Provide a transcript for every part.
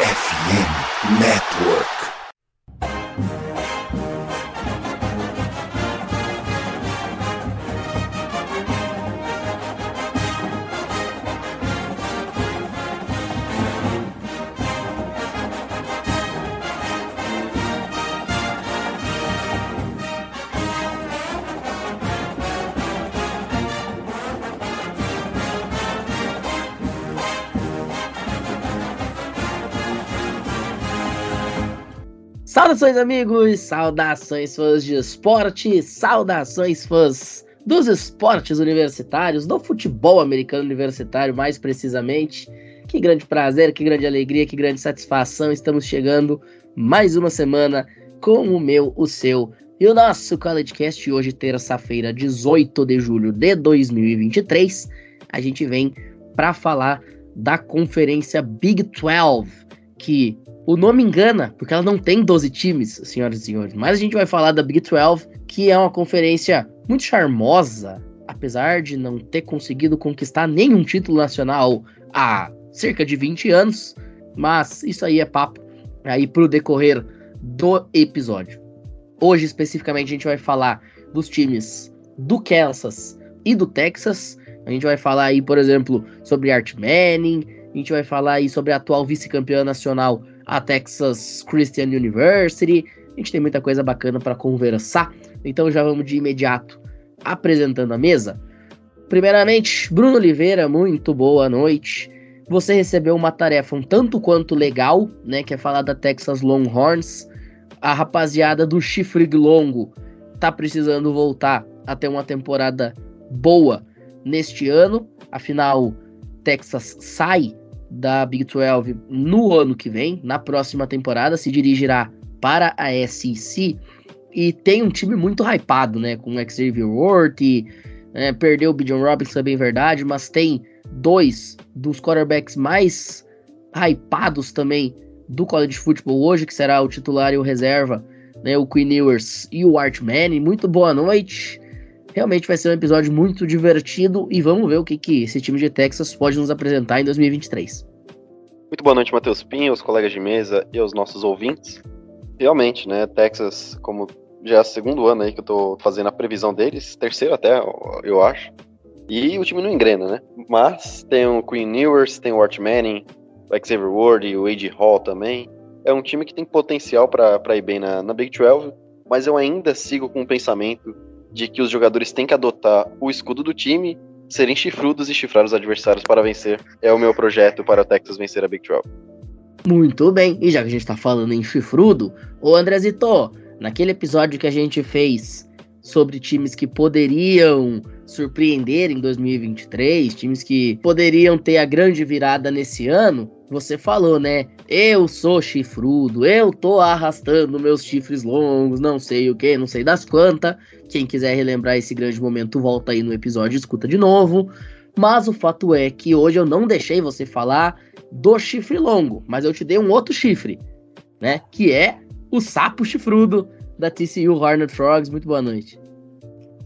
FM Network. Saudações, amigos! Saudações, fãs de esporte! Saudações, fãs dos esportes universitários, do futebol americano universitário, mais precisamente. Que grande prazer, que grande alegria, que grande satisfação! Estamos chegando mais uma semana com o meu, o seu e o nosso CollegeCast. Hoje, terça-feira, 18 de julho de 2023, a gente vem para falar da conferência Big 12, que o nome engana, porque ela não tem 12 times, senhoras e senhores. Mas a gente vai falar da Big 12, que é uma conferência muito charmosa, apesar de não ter conseguido conquistar nenhum título nacional há cerca de 20 anos. Mas isso aí é papo aí pro decorrer do episódio. Hoje, especificamente, a gente vai falar dos times do Kansas e do Texas. A gente vai falar aí, por exemplo, sobre Art Manning. A gente vai falar aí sobre a atual vice-campeã nacional a Texas Christian University. A gente tem muita coisa bacana para conversar. Então já vamos de imediato apresentando a mesa. Primeiramente, Bruno Oliveira, muito boa noite. Você recebeu uma tarefa um tanto quanto legal, né, que é falar da Texas Longhorns. A rapaziada do chifre longo tá precisando voltar a ter uma temporada boa neste ano. Afinal, Texas sai da Big 12 no ano que vem, na próxima temporada, se dirigirá para a SEC e tem um time muito hypado, né? Com o Xavier Worthy, é, perdeu o Bijan Robinson, é bem verdade, mas tem dois dos quarterbacks mais hypados também do college football hoje, que será o titular e o reserva, né? O Queen Ewers e o Art Manning. Muito boa noite. Realmente vai ser um episódio muito divertido e vamos ver o que, que esse time de Texas pode nos apresentar em 2023. Muito boa noite, Matheus Pinho, os colegas de mesa e os nossos ouvintes. Realmente, né, Texas, como já é o segundo ano aí que eu tô fazendo a previsão deles, terceiro até, eu acho. E o time não engrena, né? Mas tem o Queen Ewers, tem o Art Manning, o Xavier Ward e o A.J. Hall também. É um time que tem potencial para ir bem na, na Big 12, mas eu ainda sigo com o pensamento de que os jogadores têm que adotar o escudo do time, serem chifrudos e chifrar os adversários para vencer. É o meu projeto para o Texas vencer a Big 12. Muito bem, e já que a gente está falando em chifrudo, ô Andrezito, naquele episódio que a gente fez sobre times que poderiam surpreender em 2023, times que poderiam ter a grande virada nesse ano, você falou, né? Eu sou chifrudo, eu tô arrastando meus chifres longos, não sei o que, não sei das quantas. Quem quiser relembrar esse grande momento, volta aí no episódio e escuta de novo. Mas o fato é que hoje eu não deixei você falar do chifre longo, mas eu te dei um outro chifre, né? Que é o sapo chifrudo da TCU Hornet Frogs. Muito boa noite.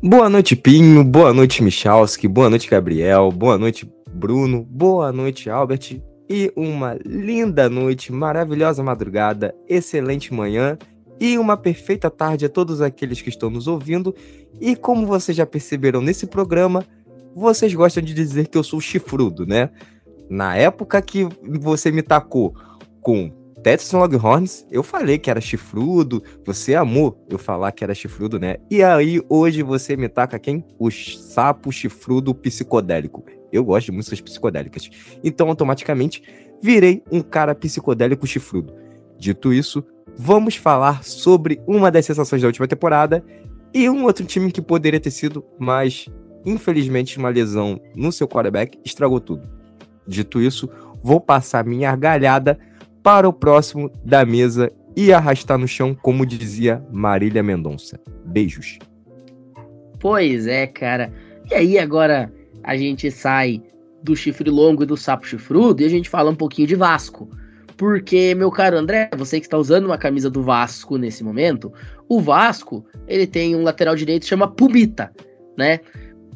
Boa noite, Pinho. Boa noite, Michalski. Boa noite, Gabriel. Boa noite, Bruno. Boa noite, Albert. E uma linda noite, maravilhosa madrugada, excelente manhã e uma perfeita tarde a todos aqueles que estão nos ouvindo. E como vocês já perceberam nesse programa, vocês gostam de dizer que eu sou chifrudo, né? Na época que você me tacou com Texas Longhorns, eu falei que era chifrudo, você amou eu falar que era chifrudo, né? E aí, hoje você me taca quem? O sapo chifrudo psicodélico. Eu gosto de músicas psicodélicas. Então, automaticamente, virei um cara psicodélico chifrudo. Dito isso, vamos falar sobre uma das sensações da última temporada e um outro time que poderia ter sido, mas infelizmente uma lesão no seu quarterback estragou tudo. Dito isso, vou passar minha argalhada para o próximo da mesa e arrastar no chão, como dizia Marília Mendonça. Beijos. Pois é, cara. E aí agora a gente sai do chifre longo e do sapo chifrudo e a gente fala um pouquinho de Vasco. Porque, meu caro André, você que está usando uma camisa do Vasco nesse momento, o Vasco, ele tem um lateral direito que chama Pubita, né?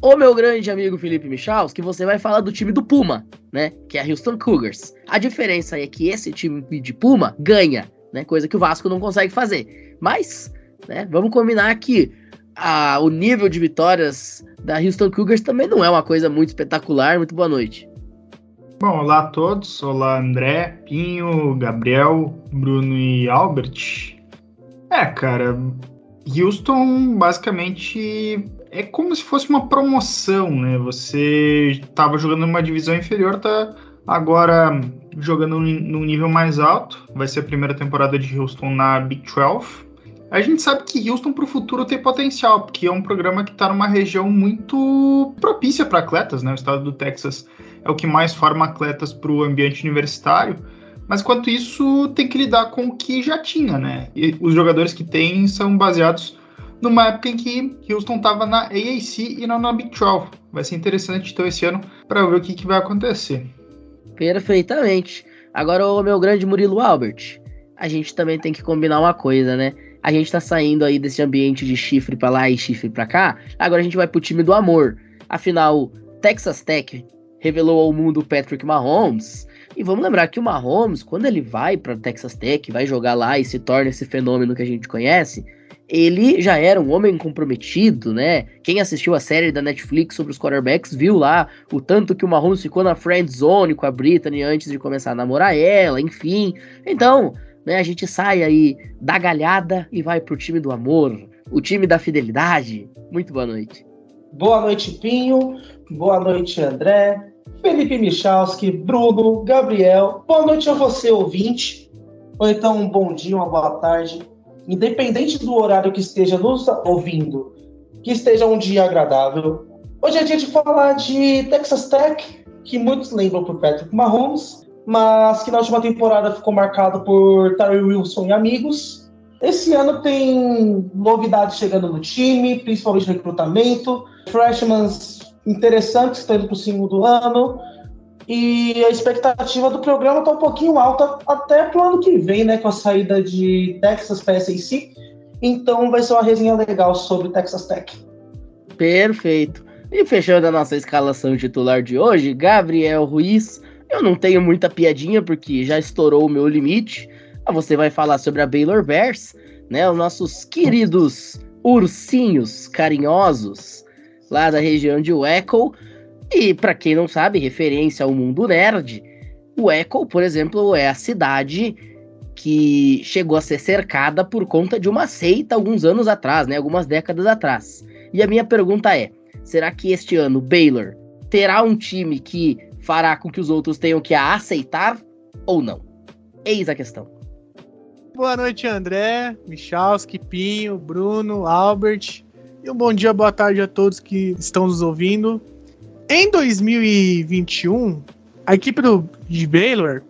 o meu grande amigo Felipe Michals, que você vai falar do time do Puma, né? Que é a Houston Cougars. A diferença é que esse time de Puma ganha, né? Coisa que o Vasco não consegue fazer. Mas, né? Vamos combinar que a, o nível de vitórias da Houston Cougars também não é uma coisa muito espetacular. Muito boa noite. Bom, olá a todos. Olá, André, Pinho, Gabriel, Bruno e Albert. É, cara, Houston basicamente é como se fosse uma promoção, né? Você estava jogando numa divisão inferior, tá agora jogando num nível mais alto. Vai ser a primeira temporada de Houston na Big 12. A gente sabe que Houston para o futuro tem potencial, porque é um programa que está numa região muito propícia para atletas, né? O estado do Texas é o que mais forma atletas para o ambiente universitário. Mas enquanto isso, tem que lidar com o que já tinha, né? E os jogadores que tem são baseados numa época em que Houston estava na AAC e não na Big 12. Vai ser interessante então esse ano para ver o que, que vai acontecer. Perfeitamente. Agora o meu grande Murilo Albert, a gente também tem que combinar uma coisa, né? A gente tá saindo aí desse ambiente de chifre para lá e chifre para cá. Agora a gente vai pro time do amor. Afinal, Texas Tech revelou ao mundo Patrick Mahomes. E vamos lembrar que o Mahomes, quando ele vai para Texas Tech, vai jogar lá e se torna esse fenômeno que a gente conhece, ele já era um homem comprometido, né? Quem assistiu a série da Netflix sobre os quarterbacks viu lá o tanto que o Mahomes ficou na friend zone com a Brittany antes de começar a namorar ela, enfim. Então, né, a gente sai aí da galhada e vai pro time do amor, o time da fidelidade. Muito boa noite. Boa noite, Pinho. Boa noite, André. Felipe Michalski, Bruno, Gabriel. Boa noite a você, ouvinte. Ou então um bom dia, uma boa tarde. Independente do horário que esteja nos ouvindo, que esteja um dia agradável. Hoje é dia de falar de Texas Tech, que muitos lembram por Patrick Mahomes, mas que na última temporada ficou marcado por Terry Wilson e amigos. Esse ano tem novidades chegando no time, principalmente recrutamento, freshmans interessantes estão indo para o segundo ano. E a expectativa do programa está um pouquinho alta até para o ano que vem, né? Com a saída de Texas para SAC. Então vai ser uma resenha legal sobre Texas Tech. Perfeito. E fechando a nossa escalação titular de hoje, Gabriel Ruiz. Eu não tenho muita piadinha porque já estourou o meu limite. Mas você vai falar sobre a Baylor Bears, né? Os nossos queridos ursinhos carinhosos lá da região de Waco. E para quem não sabe, referência ao mundo nerd, Waco, por exemplo, é a cidade que chegou a ser cercada por conta de uma seita alguns anos atrás, né, algumas décadas atrás. E a minha pergunta é: será que este ano Baylor terá um time que fará com que os outros tenham que a aceitar ou não? Eis a questão. Boa noite, André, Michalski, Pinho, Bruno, Albert. E um bom dia, boa tarde a todos que estão nos ouvindo. Em 2021, a equipe do, de Baylor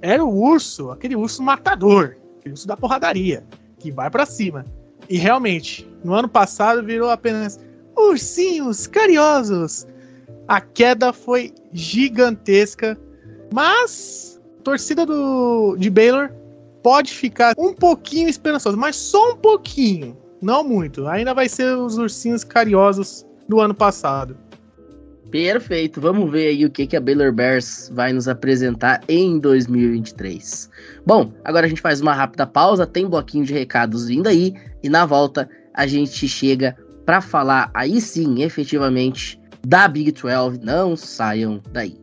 era o urso, aquele urso matador, aquele urso da porradaria, que vai para cima. E realmente, no ano passado virou apenas ursinhos carinhosos. A queda foi gigantesca, mas a torcida do, de Baylor pode ficar um pouquinho esperançosa, mas só um pouquinho não muito. Ainda vai ser os ursinhos carinhosos do ano passado. Perfeito. Vamos ver aí o que, que a Baylor Bears vai nos apresentar em 2023. Bom, agora a gente faz uma rápida pausa, tem bloquinho de recados vindo aí e na volta a gente chega para falar aí sim, efetivamente, da Big 12. Não saiam daí.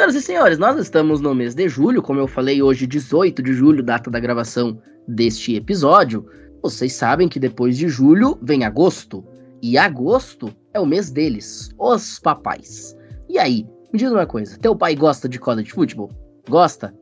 Senhoras e senhores, nós estamos no mês de julho, como eu falei hoje, 18 de julho, data da gravação deste episódio. Vocês sabem que depois de julho vem agosto, e agosto é o mês deles, os papais. E aí, me diz uma coisa, teu pai gosta de college futebol? Gosta?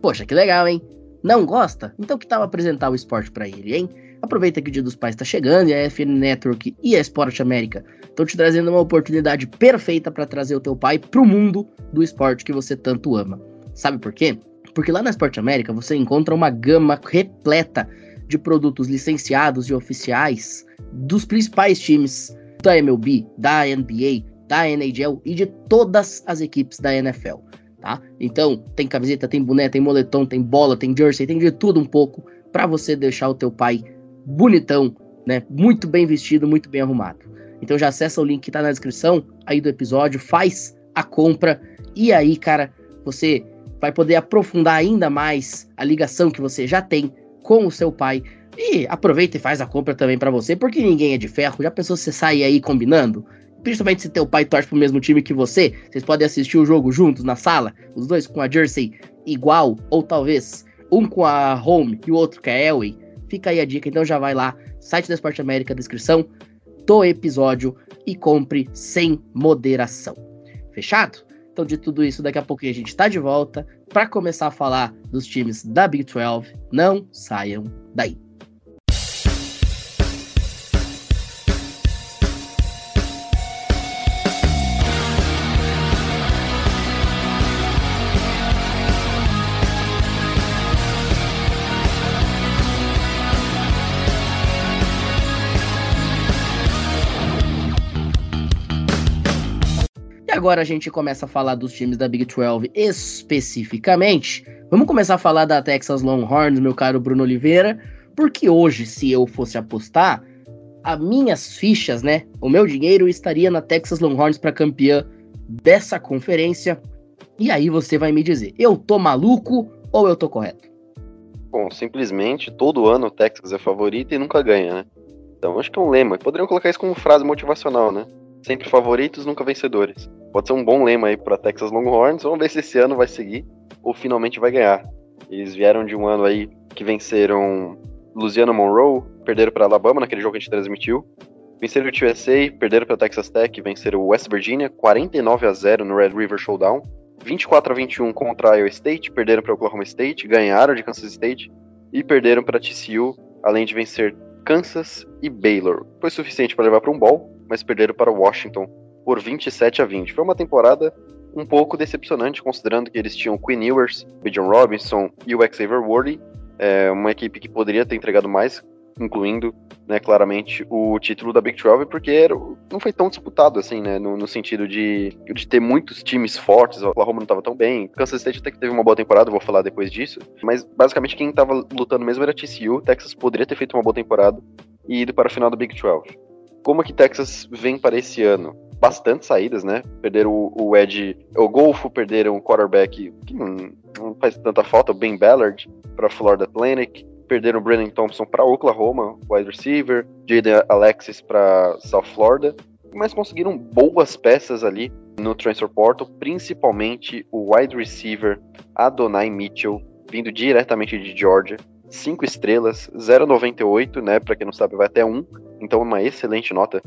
Poxa, que legal, hein? Não gosta? Então que tal apresentar o esporte para ele, hein? Aproveita que o Dia dos Pais está chegando e a FN Network e a Sport América estão te trazendo uma oportunidade perfeita para trazer o teu pai para o mundo do esporte que você tanto ama. Sabe por quê? Porque lá na Esporte América você encontra uma gama repleta de produtos licenciados e oficiais dos principais times da MLB, da NBA, da NHL e de todas as equipes da NFL, tá? Então, tem camiseta, tem boné, tem moletom, tem bola, tem jersey, tem de tudo um pouco para você deixar o teu pai bonitão, né? Muito bem vestido, muito bem arrumado. Então já acessa o link que tá na descrição aí do episódio, faz a compra e aí, cara, você vai poder aprofundar ainda mais a ligação que você já tem com o seu pai. E aproveita e faz a compra também para você, porque ninguém é de ferro. Já pensou se você sair aí combinando? Principalmente se teu pai torce pro mesmo time que você, vocês podem assistir o jogo juntos na sala, os dois com a jersey igual, ou talvez um com a home e o outro com a Elway. Fica aí a dica, então já vai lá, site da Esporte América, descrição do episódio e compre sem moderação. Fechado? Então, de tudo isso, daqui a pouquinho a gente está de volta para começar a falar dos times da Big 12. Não saiam daí. Agora a gente começa a falar dos times da Big 12 especificamente, vamos começar a falar da Texas Longhorns, meu caro Bruno Oliveira, porque hoje, se eu fosse apostar, as minhas fichas, né, o meu dinheiro estaria na Texas Longhorns para campeã dessa conferência. E aí você vai me dizer, eu tô maluco ou eu tô correto? Bom, simplesmente todo ano o Texas é favorito e nunca ganha, né? Então acho que é um lema. Poderiam colocar isso como frase motivacional, né? Sempre favoritos, nunca vencedores. Pode ser um bom lema aí para Texas Longhorns. Vamos ver se esse ano vai seguir ou finalmente vai ganhar. Eles vieram de um ano aí que venceram Louisiana Monroe, perderam para Alabama naquele jogo que a gente transmitiu. Venceram o USA, perderam para Texas Tech, venceram o West Virginia 49 a 0 no Red River Showdown. 24 a 21 contra Iowa State, perderam para Oklahoma State, ganharam de Kansas State e perderam para TCU, além de vencer Kansas e Baylor. Foi suficiente para levar para um bowl, mas perderam para Washington por 27 a 20. Foi uma temporada um pouco decepcionante, considerando que eles tinham Quinn Ewers, Bijan Robinson e o Xavier Worthy, é uma equipe que poderia ter entregado mais, incluindo, né, claramente, o título da Big 12, porque era, não foi tão disputado, assim, né, no, no, sentido de, de ter muitos times fortes, o Oklahoma não estava tão bem, Kansas State até que teve uma boa temporada, vou falar depois disso, mas basicamente quem estava lutando mesmo era TCU, Texas poderia ter feito uma boa temporada e ido para a final da Big 12. Como que Texas vem para esse ano? Bastante saídas, né? Perderam o, o Ed, o Golfo, perderam o quarterback que não, não faz tanta falta, o Ben Ballard para Florida Atlantic, perderam o Brandon Thompson para Oklahoma, wide receiver, Jaden Alexis para South Florida, mas conseguiram boas peças ali no transfer portal, principalmente o wide receiver Adonai Mitchell, vindo diretamente de Georgia, 5 estrelas, 0,98, né? Para quem não sabe, vai até 1. Então, uma excelente nota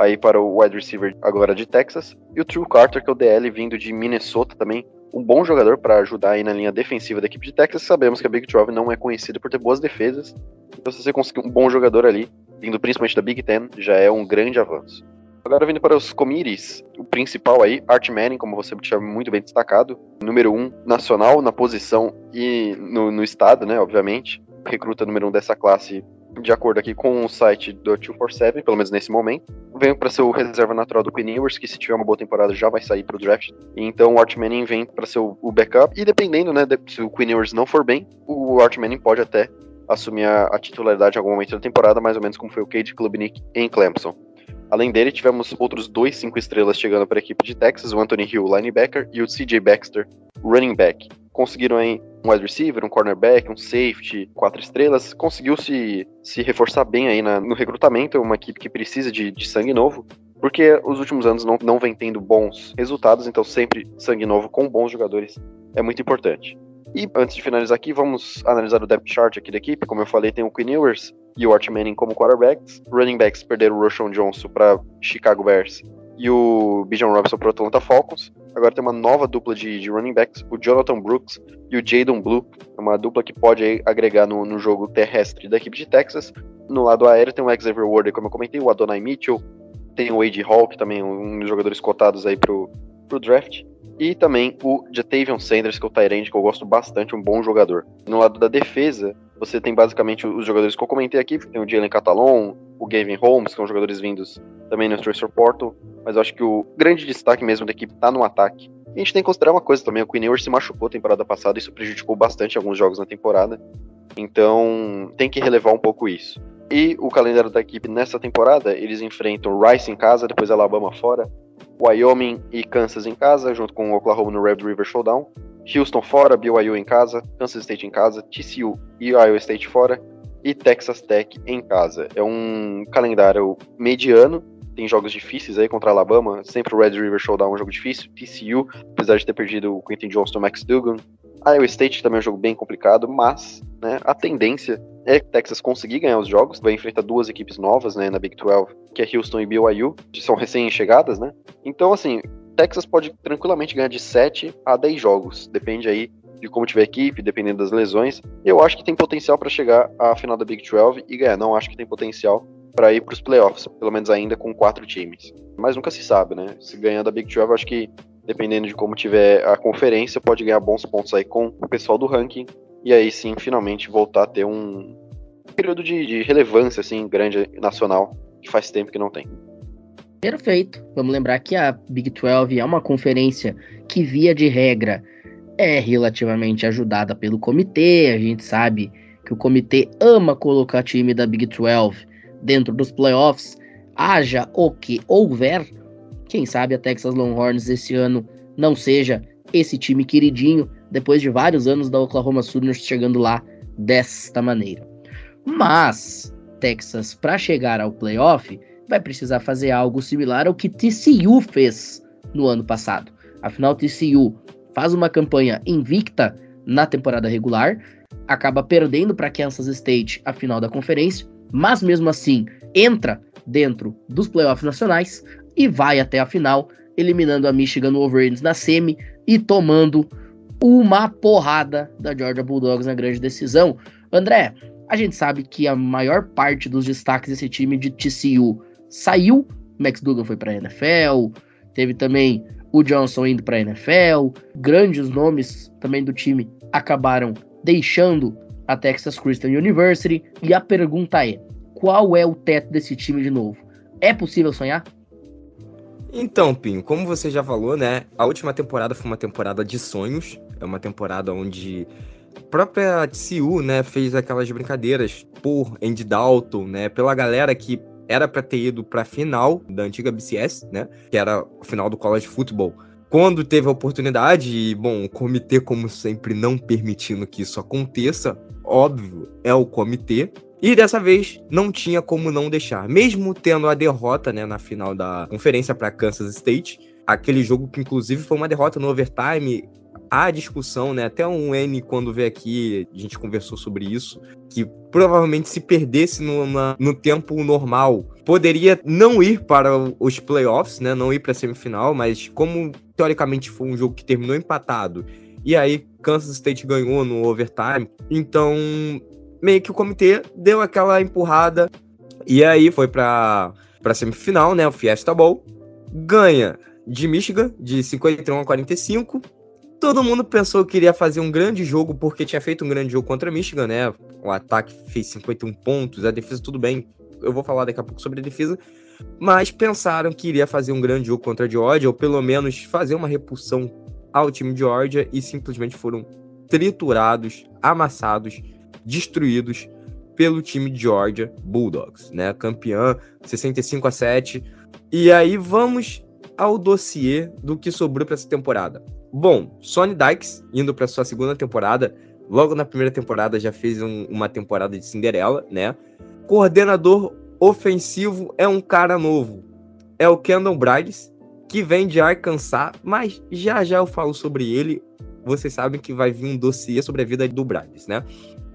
aí para o wide receiver agora de Texas. E o True Carter, que é o DL vindo de Minnesota também. Um bom jogador para ajudar aí na linha defensiva da equipe de Texas. Sabemos que a Big 12 não é conhecida por ter boas defesas. Então, se você conseguir um bom jogador ali, vindo principalmente da Big Ten, já é um grande avanço. Agora vindo para os committees, o principal aí, Art Manning, como você tinha muito bem destacado, número um nacional na posição e no, no estado, né, obviamente, recruta número um dessa classe de acordo aqui com o site do 247, pelo menos nesse momento. Vem para ser o reserva natural do Ewers, que se tiver uma boa temporada já vai sair para o draft. Então o Art Manning vem para ser o, backup. E dependendo, né, se o Ewers não for bem, o Art Manning pode até assumir a, a titularidade em algum momento da temporada, mais ou menos como foi o Cade Klubnik em Clemson. Além dele, tivemos outros dois cinco estrelas chegando para a equipe de Texas, o Anthony Hill, linebacker, e o CJ Baxter, running back. Conseguiram aí um wide receiver, um cornerback, um safety, quatro estrelas. Conseguiu se, se reforçar bem aí na, no recrutamento, é uma equipe que precisa de, de sangue novo, porque os últimos anos não, não vem tendo bons resultados, então sempre sangue novo com bons jogadores é muito importante. E antes de finalizar aqui, vamos analisar o depth chart aqui da equipe. Como eu falei, tem o Quinn Ewers e o Art Manning como quarterbacks. Running backs perderam o Roshan Johnson para Chicago Bears e o Bijan Robinson para o Atlanta Falcons. Agora tem uma nova dupla de, de running backs, o Jonathan Brooks e o Jaden Blue. É uma dupla que pode agregar no, no jogo terrestre da equipe de Texas. No lado aéreo tem o Xavier Ward, como eu comentei, o Adonai Mitchell, tem o Wade Hall, que também é um dos jogadores cotados aí pro, pro draft. E também o Jatavion Sanders, que é o Tyrande, que eu gosto bastante, um bom jogador. No lado da defesa, você tem basicamente os jogadores que eu comentei aqui, tem o Jalen Catalon, o Gavin Holmes, que são jogadores vindos também no Transfer Portal, mas eu acho que o grande destaque mesmo da equipe tá no ataque. E a gente tem que considerar uma coisa também, o Queen se machucou temporada passada, isso prejudicou bastante alguns jogos na temporada, então tem que relevar um pouco isso. E o calendário da equipe nessa temporada, eles enfrentam Rice em casa, depois Alabama fora, Wyoming e Kansas em casa, junto com Oklahoma no Red River Showdown, Houston fora, BYU em casa, Kansas State em casa, TCU e Iowa State fora, e Texas Tech em casa. É um calendário mediano, tem jogos difíceis aí contra Alabama, sempre o Red River Showdown é um jogo difícil, TCU, apesar de ter perdido o Quentin Johnston Max Dugan, Iowa State também é um jogo bem complicado, mas né, a tendência é que Texas conseguir ganhar os jogos, vai enfrentar duas equipes novas né, na Big 12, que é Houston e BYU, que são recém-chegadas, né? Então, assim, Texas pode tranquilamente ganhar de 7 a 10 jogos, depende aí de como tiver equipe, dependendo das lesões. Eu acho que tem potencial para chegar à final da Big 12 e ganhar. Não acho que tem potencial para ir para os playoffs, pelo menos ainda com quatro times. Mas nunca se sabe, né? Se ganhar da Big 12, eu acho que dependendo de como tiver a conferência, pode ganhar bons pontos aí com o pessoal do ranking. E aí sim, finalmente voltar a ter um período de, de relevância assim grande nacional que faz tempo que não tem. Perfeito. Vamos lembrar que a Big 12 é uma conferência que, via de regra, é relativamente ajudada pelo comitê. A gente sabe que o comitê ama colocar time da Big 12 dentro dos playoffs, haja o que houver. Quem sabe a Texas Longhorns esse ano não seja esse time queridinho, depois de vários anos da Oklahoma Sooners chegando lá desta maneira. Mas Texas, para chegar ao playoff, vai precisar fazer algo similar ao que TCU fez no ano passado. Afinal, TCU faz uma campanha invicta na temporada regular, acaba perdendo para Kansas State a final da conferência, mas mesmo assim entra dentro dos playoffs nacionais e vai até a final, eliminando a Michigan Wolverines na semi e tomando uma porrada da Georgia Bulldogs na grande decisão. André, a gente sabe que a maior parte dos destaques desse time de TCU saiu. Max Duggan foi para a NFL, teve também o Johnson indo para a NFL. Grandes nomes também do time acabaram deixando a Texas Christian University. E a pergunta é: qual é o teto desse time de novo? É possível sonhar? Então, Pinho, como você já falou, né? A última temporada foi uma temporada de sonhos. É uma temporada onde a própria TCU, né, fez aquelas brincadeiras por Andy Dalton, né, pela galera que era para ter ido para a final da antiga BCS, né, que era o final do college football. Quando teve a oportunidade, e, bom, o comitê, como sempre, não permitindo que isso aconteça, óbvio, é o comitê, e dessa vez não tinha como não deixar. Mesmo tendo a derrota né, na final da conferência para Kansas State, aquele jogo que inclusive foi uma derrota no overtime, há discussão, né? Até um N, quando veio aqui, a gente conversou sobre isso, que provavelmente se perdesse no, na, no tempo normal, poderia não ir para os playoffs, né? Não ir para a semifinal, mas como teoricamente foi um jogo que terminou empatado, e aí Kansas State ganhou no overtime, então meio que o comitê deu aquela empurrada e aí foi para para semifinal, né, o Fiesta Bowl, ganha de Michigan de 51 a 45. Todo mundo pensou que iria fazer um grande jogo porque tinha feito um grande jogo contra Michigan, né? O ataque fez 51 pontos, a defesa tudo bem. Eu vou falar daqui a pouco sobre a defesa, mas pensaram que iria fazer um grande jogo contra a Georgia ou pelo menos fazer uma repulsão ao time de Georgia e simplesmente foram triturados, amassados destruídos pelo time Georgia Bulldogs, né? Campeã 65 a 7. E aí vamos ao dossiê do que sobrou para essa temporada. Bom, Sonny Dykes indo para sua segunda temporada, logo na primeira temporada já fez um, uma temporada de Cinderela, né? Coordenador ofensivo é um cara novo. É o Kendall Brides, que vem de Arkansas, mas já já eu falo sobre ele. Vocês sabem que vai vir um dossiê sobre a vida do Brides, né?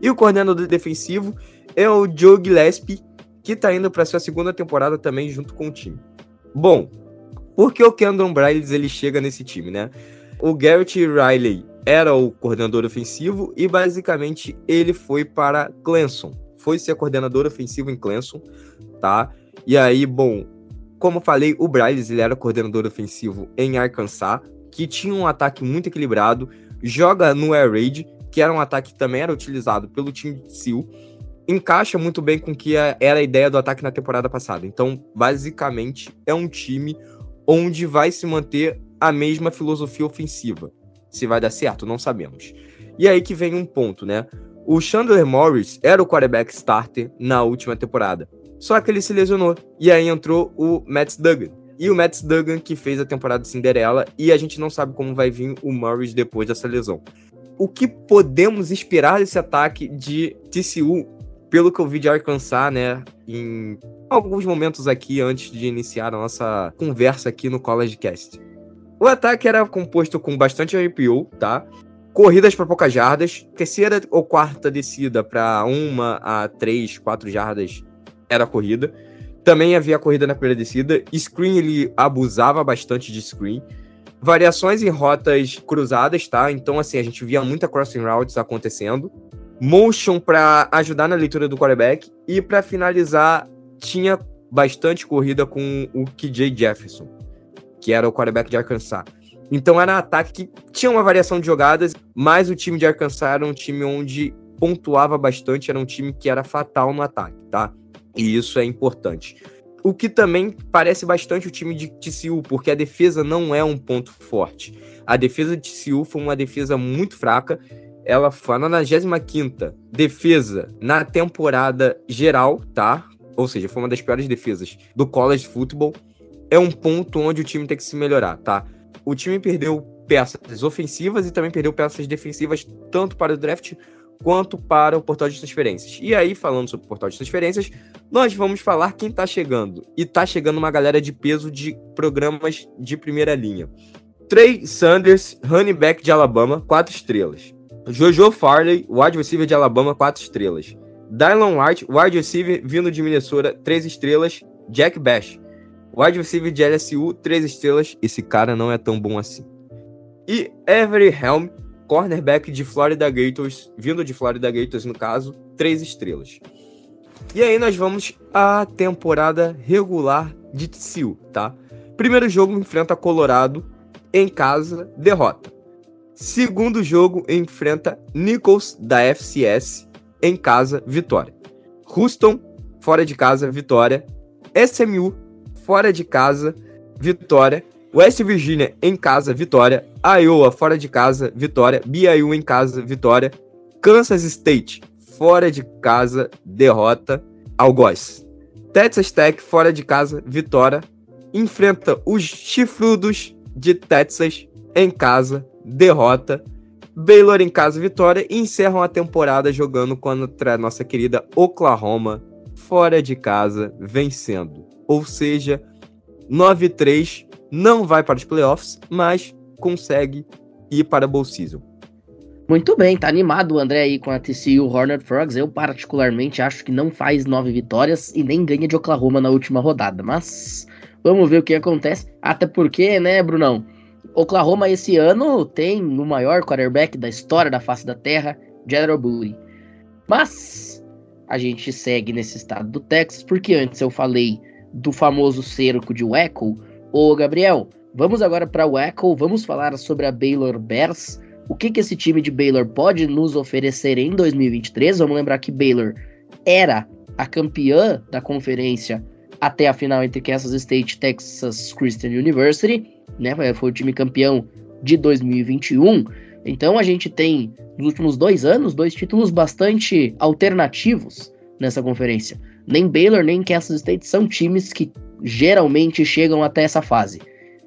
E o coordenador defensivo é o Joe Gillespie, que está indo para sua segunda temporada também junto com o time. Bom, por que o Kendon Bryles ele chega nesse time, né? O Garrett Riley era o coordenador ofensivo e basicamente ele foi para Clemson. Foi ser coordenador ofensivo em Clemson, tá? E aí, bom, como falei, o Bryles ele era coordenador ofensivo em Arkansas, que tinha um ataque muito equilibrado, joga no Air Raid, que era um ataque que também era utilizado pelo time de Seal, encaixa muito bem com o que era a ideia do ataque na temporada passada. Então, basicamente, é um time onde vai se manter a mesma filosofia ofensiva. Se vai dar certo, não sabemos. E aí que vem um ponto, né? O Chandler Morris era o quarterback starter na última temporada. Só que ele se lesionou. E aí entrou o Matt Duggan. E o Matt Duggan que fez a temporada Cinderela. E a gente não sabe como vai vir o Morris depois dessa lesão. O que podemos esperar desse ataque de TCU, pelo que eu vi de Arkansas, né? Em alguns momentos aqui antes de iniciar a nossa conversa aqui no College Cast. O ataque era composto com bastante RPO, tá? Corridas para poucas jardas, terceira ou quarta descida para uma a três, quatro jardas era corrida. Também havia corrida na primeira descida. Screen ele abusava bastante de screen. Variações em rotas cruzadas, tá? Então assim a gente via muita crossing routes acontecendo. Motion para ajudar na leitura do quarterback e para finalizar tinha bastante corrida com o KJ Jefferson, que era o quarterback de Arkansas. Então era um ataque que tinha uma variação de jogadas, mas o time de Arkansas era um time onde pontuava bastante, era um time que era fatal no ataque, tá? E isso é importante. O que também parece bastante o time de TCU, porque a defesa não é um ponto forte. A defesa de TCU foi uma defesa muito fraca. Ela foi a 95 defesa na temporada geral, tá? Ou seja, foi uma das piores defesas do college football. É um ponto onde o time tem que se melhorar, tá? o time perdeu peças ofensivas e também perdeu peças defensivas, tanto para o draft quanto para o portal de transferências. E aí, falando sobre o portal de transferências, nós vamos falar quem tá chegando. E tá chegando uma galera de peso de programas de primeira linha. Trey Sanders, running back de Alabama, 4 estrelas. Jojo Farley, wide receiver de Alabama, 4 estrelas. Dylan White, wide receiver vindo de Minnesota, 3 estrelas. Jack Bash, Wide receiver de LSU, 3 estrelas. Esse cara não é tão bom assim. E Avery Helm, cornerback de Florida Gators, vindo de Florida Gators no caso, 3 estrelas. E aí nós vamos à temporada regular de TCU, tá? Primeiro jogo enfrenta Colorado em casa, derrota. Segundo jogo enfrenta Nichols da FCS em casa, vitória. Houston fora de casa, vitória. SMU fora de casa, vitória. West Virginia em casa, vitória. Iowa fora de casa, vitória. BYU em casa, vitória. Kansas State fora de casa, derrota. Algoz. Texas Tech fora de casa, vitória. Enfrenta os chifrudos de Texas em casa, derrota. Baylor em casa, vitória. E encerram a temporada jogando contra a nossa querida Oklahoma fora de casa, vencendo. Ou seja, 9-3 não vai para os playoffs, mas consegue ir para a Bowl Season. Muito bem, tá animado o André aí com a TCU Hornet Frogs. Eu particularmente acho que não faz nove vitórias e nem ganha de Oklahoma na última rodada, mas vamos ver o que acontece. Até porque, né, Brunão? Oklahoma esse ano tem o maior quarterback da história da face da terra, General Booty. Mas a gente segue nesse estado do Texas, porque antes eu falei do famoso cerco de Waco. Ô, Gabriel, vamos agora para Waco, vamos falar sobre a Baylor Bears. O que, que esse time de Baylor pode nos oferecer em 2023? Vamos lembrar que Baylor era a campeã da conferência até a final entre Kansas State e Texas Christian University, né? Foi o time campeão de 2021. Então a gente tem, nos últimos dois anos, dois títulos bastante alternativos nessa conferência nem Baylor nem Kansas State são times que geralmente chegam até essa fase.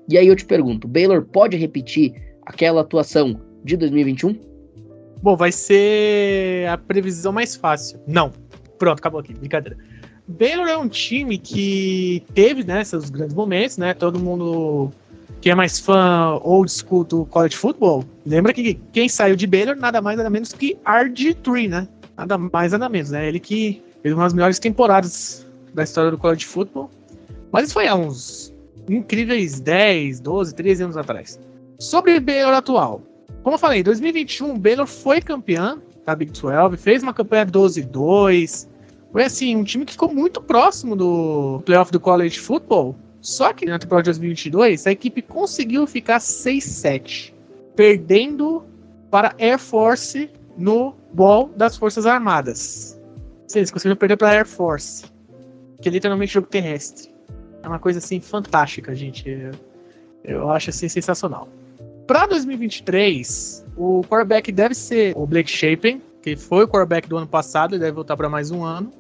E aí eu te pergunto, Baylor pode repetir aquela atuação de 2021? Bom, vai ser a previsão mais fácil. Não. Pronto, acabou aqui, brincadeira. Baylor é um time que teve né, seus grandes momentos, né? Todo mundo que é mais fã old school do college football, lembra que quem saiu de Baylor nada mais nada menos que RG3, né? Nada mais nada menos, né? Ele que Fez uma das melhores temporadas da história do college football. Mas isso foi há uns incríveis 10, 12, 13 anos atrás. Sobre Baylor atual. Como eu falei, em 2021, Baylor foi campeão da Big 12, fez uma campanha 12-2. Foi assim, um time que ficou muito próximo do playoff do college football. Só que na temporada de 2022, a equipe conseguiu ficar 6-7, perdendo para Air Force no Ball das Forças Armadas. Sim, eles conseguiram perder para Air Force, que é literalmente jogo terrestre. É uma coisa assim fantástica, gente. Eu, acho assim sensacional. Para 2023, o quarterback deve ser o Blake Shapen, que foi o quarterback do ano passado e deve voltar para mais um ano.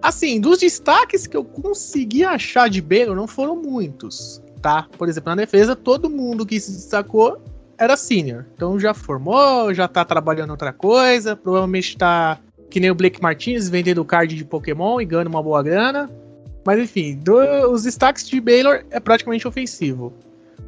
Assim, dos destaques que eu consegui achar de Baylor não foram muitos, tá? Por exemplo, na defesa, todo mundo que se destacou era senior. Então já formou, já tá trabalhando outra coisa, provavelmente tá que nem o Blake Martinez vendendo card de Pokémon e ganhando uma boa grana. Mas enfim, do, os destaques de Baylor é praticamente ofensivo.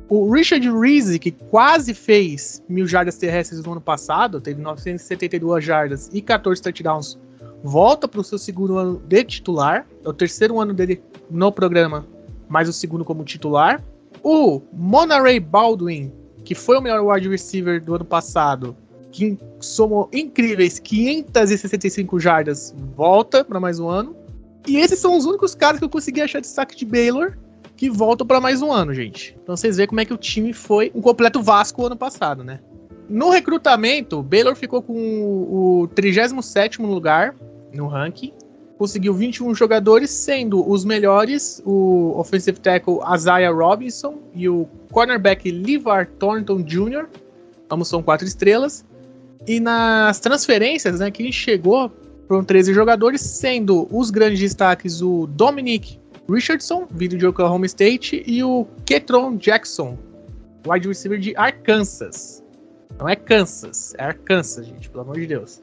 O Richard Reese, que quase fez mil jardas terrestres no ano passado, teve 972 jardas e 14 touchdowns volta para o seu segundo ano de titular. É o terceiro ano dele no programa, mais o segundo como titular. O Monterey Baldwin, que foi o melhor wide receiver do ano passado, que somou incríveis 565 jardas, volta para mais um ano. E esses são os únicos caras que eu consegui achar de saque de Baylor que voltam para mais um ano, gente. Então vocês veem como é que o time foi um completo Vasco ano passado, né? No recrutamento, Baylor ficou com o 37º lugar no ranking. Conseguiu 21 jogadores, sendo os melhores o offensive tackle Isaiah Robinson e o cornerback Levar Thornton Jr. Ambos são quatro estrelas. E nas transferências, né, quem chegou foram 13 jogadores, sendo os grandes destaques o Dominic Richardson, vindo de Oklahoma State, e o Ketron Jackson, wide receiver de Arkansas. Não é Kansas, é Arkansas, gente, pelo amor de Deus.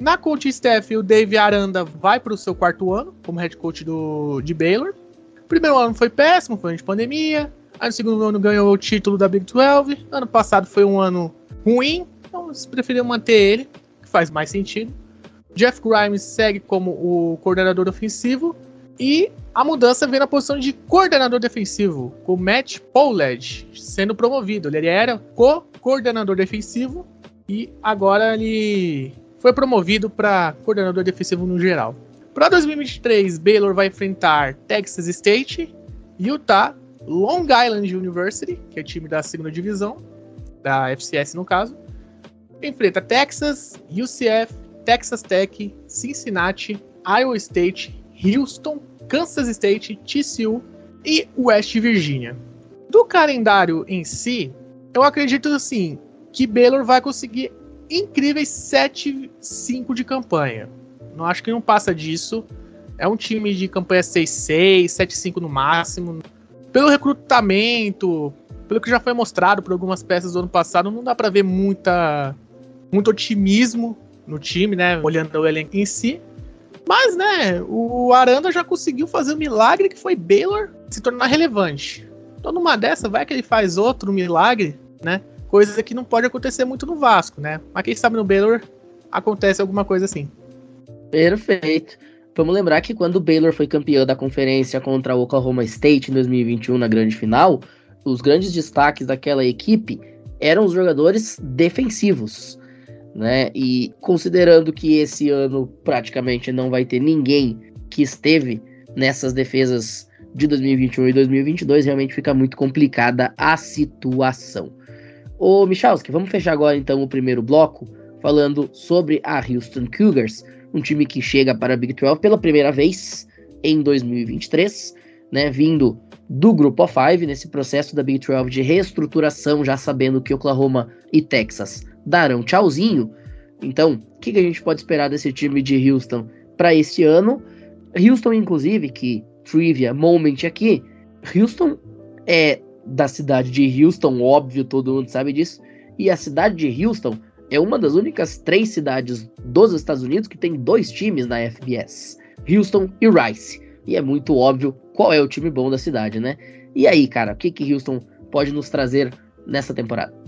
Na coach staff, o Dave Aranda vai para o seu quarto ano como head coach do, de Baylor. Primeiro ano foi péssimo, foi ano de pandemia. Aí no segundo ano ganhou o título da Big 12. Ano passado foi um ano ruim, então eles preferiram manter ele, que faz mais sentido. Jeff Grimes segue como o coordenador ofensivo. E a mudança vem na posição de coordenador defensivo, com Matt Pollard sendo promovido. Ele era co-coordenador defensivo e agora ele foi promovido para coordenador defensivo no geral. Para 2023, Baylor vai enfrentar Texas State, Utah, Long Island University, que é time da segunda divisão, da FCS no caso. Enfrenta Texas, UCF, Texas Tech, Cincinnati, Iowa State, Houston, Kansas State, TCU e West Virginia. Do calendário em si, eu acredito assim que Baylor vai conseguir incríveis 7-5 de campanha. Não acho que não passa disso. É um time de campanha 6-6, 7-5 no máximo. Pelo recrutamento, pelo que já foi mostrado por algumas peças do ano passado, não dá para ver muita muito otimismo no time, né? Olhando o elenco em si. Mas, né, o Aranda já conseguiu fazer um milagre que foi Baylor se tornar relevante. Então, numa dessa, vai que ele faz outro milagre, né? coisa que não pode acontecer muito no Vasco, né? Mas quem sabe no Baylor acontece alguma coisa assim. Perfeito. Vamos lembrar que quando o Baylor foi campeão da conferência contra o Oklahoma State em 2021 na grande final, os grandes destaques daquela equipe eram os jogadores defensivos, né? E considerando que esse ano praticamente não vai ter ninguém que esteve nessas defesas de 2021 e 2022, realmente fica muito complicada a situação. Ô, Michalski, vamos fechar agora então o primeiro bloco falando sobre a Houston Cougars, um time que chega para a Big 12 pela primeira vez em 2023, né, vindo do Grupo of Five nesse processo da Big 12 de reestruturação, já sabendo que Oklahoma e Texas darão tchauzinho. Então, o que, que a gente pode esperar desse time de Houston para esse ano? Houston, inclusive, que trivia moment aqui, Houston é da cidade de Houston, óbvio, todo mundo sabe disso. E a cidade de Houston é uma das únicas três cidades dos Estados Unidos que tem dois times na FBS: Houston e Rice. E é muito óbvio qual é o time bom da cidade, né? E aí, cara, o que, que Houston pode nos trazer nessa temporada?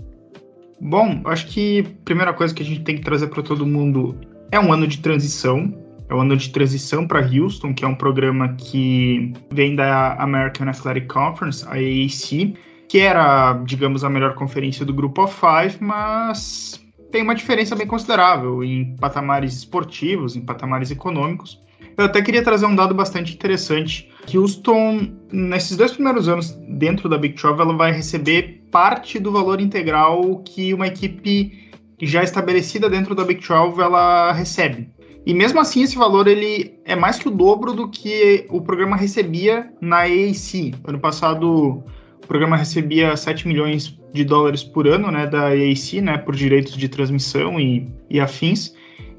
Bom, acho que a primeira coisa que a gente tem que trazer para todo mundo é um ano de transição é o ano de transição para Houston, que é um programa que vem da American Athletic Conference, a AAC, que era, digamos, a melhor conferência do Grupo of Five, mas tem uma diferença bem considerável em patamares esportivos, em patamares econômicos. Eu até queria trazer um dado bastante interessante. Houston, nesses dois primeiros anos dentro da Big 12, ela vai receber parte do valor integral que uma equipe já estabelecida dentro da Big 12 ela recebe. E mesmo assim, esse valor ele é mais que o dobro do que o programa recebia na AAC. Ano passado, o programa recebia 7 milhões de dólares por ano né, da AAC, né, por direitos de transmissão e, e afins.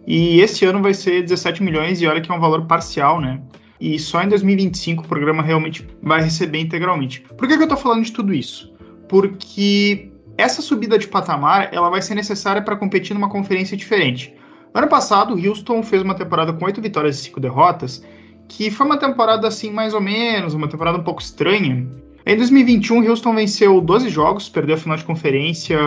E esse ano vai ser 17 milhões, e olha que é um valor parcial, né? E só em 2025 o programa realmente vai receber integralmente. Por que, que eu estou falando de tudo isso? Porque essa subida de patamar ela vai ser necessária para competir numa conferência diferente. Ano passado, o Houston fez uma temporada com oito vitórias e cinco derrotas, que foi uma temporada assim mais ou menos, uma temporada um pouco estranha. Em 2021, o Houston venceu 12 jogos, perdeu a final de conferência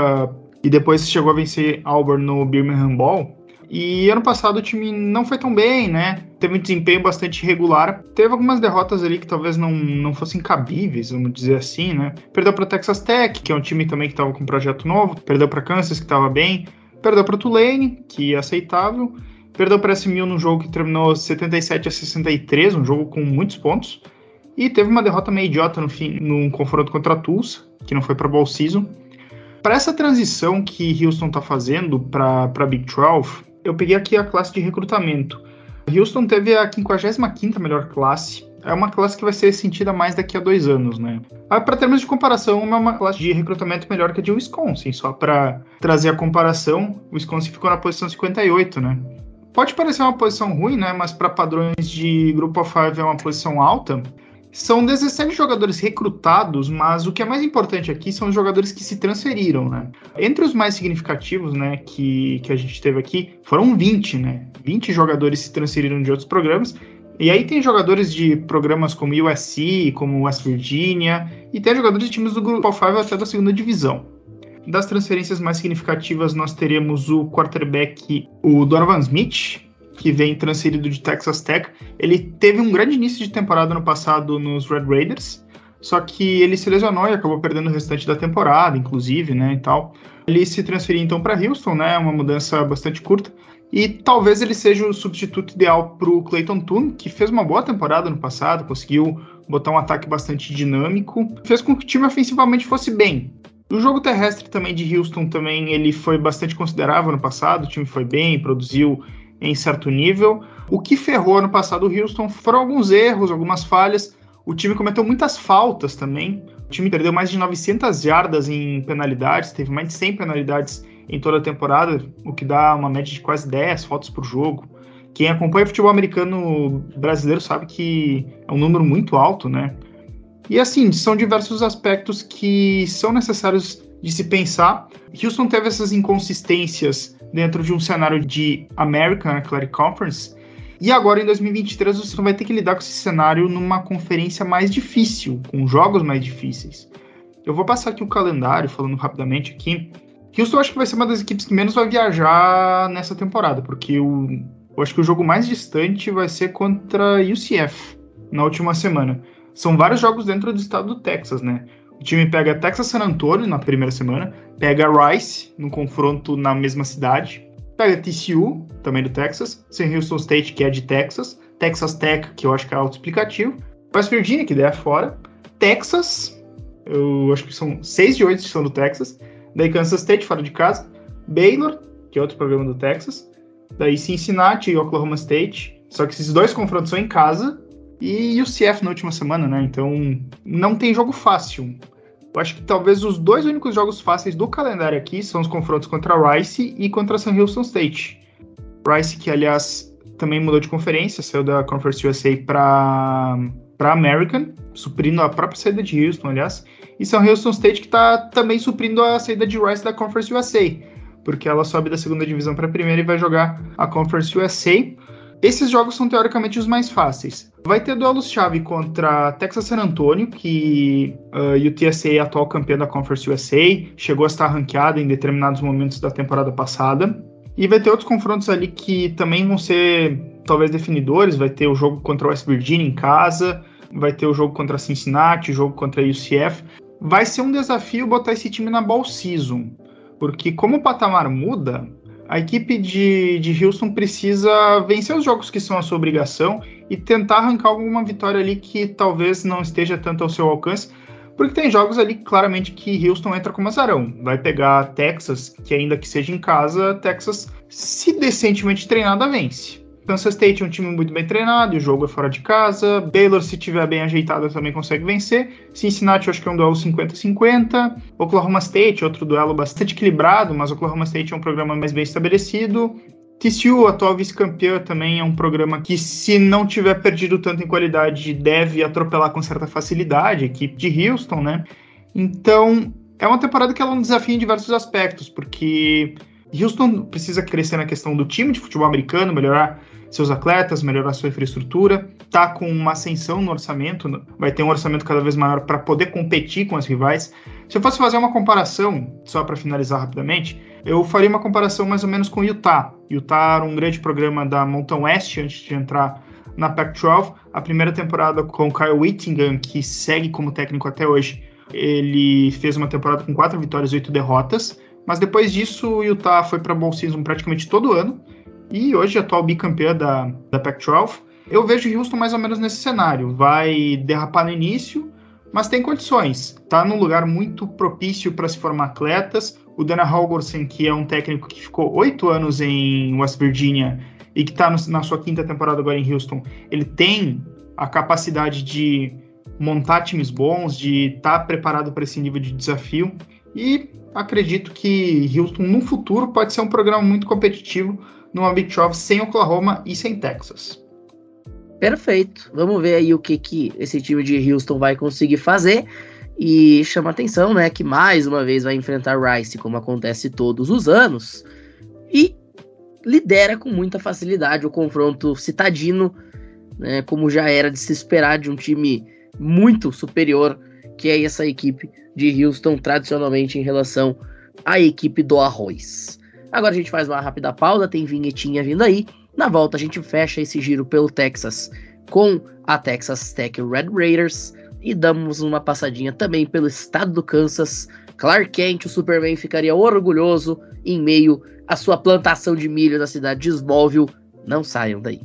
e depois chegou a vencer Auburn no Birmingham Ball. E ano passado o time não foi tão bem, né? Teve um desempenho bastante irregular. Teve algumas derrotas ali que talvez não, não fossem cabíveis, vamos dizer assim, né? Perdeu para Texas Tech, que é um time também que estava com um projeto novo. Perdeu para Kansas, que estava bem. Perdeu para Tulane, que é aceitável. Perdeu para SMU num jogo que terminou 77 a 63, um jogo com muitos pontos. E teve uma derrota meio idiota no fim, num confronto contra a Tulsa, que não foi para Ball Season. Para essa transição que Houston está fazendo para Big 12, eu peguei aqui a classe de recrutamento. Houston teve a 55 melhor classe. É uma classe que vai ser sentida mais daqui a dois anos, né? Ah, para termos de comparação, é uma classe de recrutamento melhor que a de Wisconsin. Só para trazer a comparação, Wisconsin ficou na posição 58, né? Pode parecer uma posição ruim, né? Mas para padrões de Grupo 5 é uma posição alta. São 17 jogadores recrutados, mas o que é mais importante aqui são os jogadores que se transferiram, né? Entre os mais significativos, né, que, que a gente teve aqui, foram 20, né? 20 jogadores se transferiram de outros programas. E aí tem jogadores de programas como USC, como West Virginia, e tem jogadores de times do Grupo 5 até da segunda divisão. Das transferências mais significativas, nós teremos o quarterback, o Donovan Smith, que vem transferido de Texas Tech. Ele teve um grande início de temporada no passado nos Red Raiders, só que ele se lesionou e acabou perdendo o restante da temporada, inclusive, né, e tal. Ele se transferiu então para Houston, né, uma mudança bastante curta. E talvez ele seja o substituto ideal para o Clayton Toon, que fez uma boa temporada no passado, conseguiu botar um ataque bastante dinâmico, fez com que o time ofensivamente fosse bem. O jogo terrestre também de Houston também ele foi bastante considerável no passado, o time foi bem, produziu em certo nível. O que ferrou no passado o Houston foram alguns erros, algumas falhas. O time cometeu muitas faltas também. O time perdeu mais de 900 jardas em penalidades, teve mais de 100 penalidades em toda a temporada, o que dá uma média de quase 10 faltas por jogo. Quem acompanha futebol americano brasileiro sabe que é um número muito alto, né? E assim, são diversos aspectos que são necessários de se pensar. Houston teve essas inconsistências dentro de um cenário de American Athletic Conference. E agora, em 2023, você vai ter que lidar com esse cenário numa conferência mais difícil, com jogos mais difíceis. Eu vou passar aqui o calendário, falando rapidamente aqui. Houston acho que vai ser uma das equipes que menos vai viajar nessa temporada, porque o, eu acho que o jogo mais distante vai ser contra UCF na última semana. São vários jogos dentro do estado do Texas, né? O time pega Texas San Antonio na primeira semana, pega Rice no confronto na mesma cidade, pega TCU, também do Texas, St. Houston State, que é de Texas, Texas Tech, que eu acho que é auto-explicativo, West Virginia, que daí é fora, Texas, eu acho que são 6 de 8 que são do Texas, daí Kansas State, fora de casa, Baylor, que é outro programa do Texas, daí Cincinnati e Oklahoma State, só que esses dois confrontos são em casa, e UCF na última semana, né? Então não tem jogo fácil. Eu acho que talvez os dois únicos jogos fáceis do calendário aqui são os confrontos contra Rice e contra San Houston State. Rice, que aliás também mudou de conferência, saiu da Conference USA para para American, suprindo a própria saída de Houston, aliás, e San Houston State que está também suprindo a saída de Rice da Conference USA, porque ela sobe da segunda divisão para a primeira e vai jogar a Conference USA. Esses jogos são teoricamente os mais fáceis. Vai ter duelos-chave contra Texas San Antonio, que uh, o TSA é atual campeão da Conference USA, chegou a estar ranqueada em determinados momentos da temporada passada. E vai ter outros confrontos ali que também vão ser talvez definidores. Vai ter o jogo contra West Virginia em casa, vai ter o jogo contra Cincinnati, o jogo contra UCF. Vai ser um desafio botar esse time na ball season, porque como o patamar muda, A equipe de, de Houston precisa vencer os jogos que são a sua obrigação e tentar arrancar alguma vitória ali que talvez não esteja tanto ao seu alcance, porque tem jogos ali claramente que Houston entra como azarão. Vai pegar Texas, que ainda que seja em casa, Texas, se decentemente treinada, vence. Kansas State é um time muito bem treinado, o jogo é fora de casa. Baylor, se tiver bem ajeitado, também consegue vencer. Cincinnati, eu acho que é um duelo 50-50. Oklahoma State, outro duelo bastante equilibrado, mas Oklahoma State é um programa mais bem estabelecido. TCU, atual vice-campeã, também é um programa que, se não tiver perdido tanto em qualidade, deve atropelar com certa facilidade a equipe de Houston, né? Então, é uma temporada que ela é um desafio em diversos aspectos, porque Houston precisa crescer na questão do time de futebol americano, melhorar seus atletas, melhorar sua infraestrutura, tá com uma ascensão no orçamento, vai ter um orçamento cada vez maior para poder competir com as rivais. Se eu fosse fazer uma comparação, só para finalizar rapidamente, eu faria uma comparação mais ou menos com Utah. Utah era um grande programa da Mountain West antes de entrar na Pac-12. A primeira temporada com o Kyle Whittingham, que segue como técnico até hoje, ele fez uma temporada com quatro vitórias e oito derrotas. Mas depois disso, o Utah foi para Bowl Season praticamente todo ano e hoje atual bicampeã da, da Pac-12. Eu vejo Houston mais ou menos nesse cenário. Vai derrapar no início, mas tem condições. Tá num lugar muito propício para se formar atletas. O Dana Holgorsen, que é um técnico que ficou oito anos em West Virginia e que está na sua quinta temporada agora em Houston, ele tem a capacidade de montar times bons, de estar tá preparado para esse nível de desafio. E acredito que Houston, no futuro, pode ser um programa muito competitivo numa Big 12 sem Oklahoma e sem Texas. Perfeito. Vamos ver aí o que, que esse time de Houston vai conseguir fazer. E chama atenção, né, que mais uma vez vai enfrentar Rice, como acontece todos os anos. E lidera com muita facilidade o confronto citadino, né, como já era de se esperar de um time muito superior que é essa equipe de Houston tradicionalmente em relação à equipe do Arroz. Agora a gente faz uma rápida pausa, tem vinhetinha vindo aí. Na volta a gente fecha esse giro pelo Texas com a Texas Tech Red Raiders e damos uma passadinha também pelo estado do Kansas. Clark Kent, o Superman, ficaria orgulhoso em meio à sua plantação de milho na cidade de Smallville. Não saiam daí.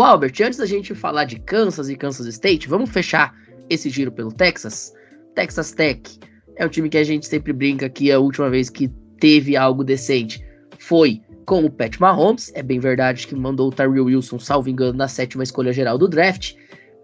O Albert, antes da gente falar de Kansas e Kansas State, vamos fechar esse giro pelo Texas? Texas Tech é um time que a gente sempre brinca que a última vez que teve algo decente foi com o Pat Mahomes. É bem verdade que mandou o Tyrell Wilson, salvo engano, na sétima escolha geral do draft.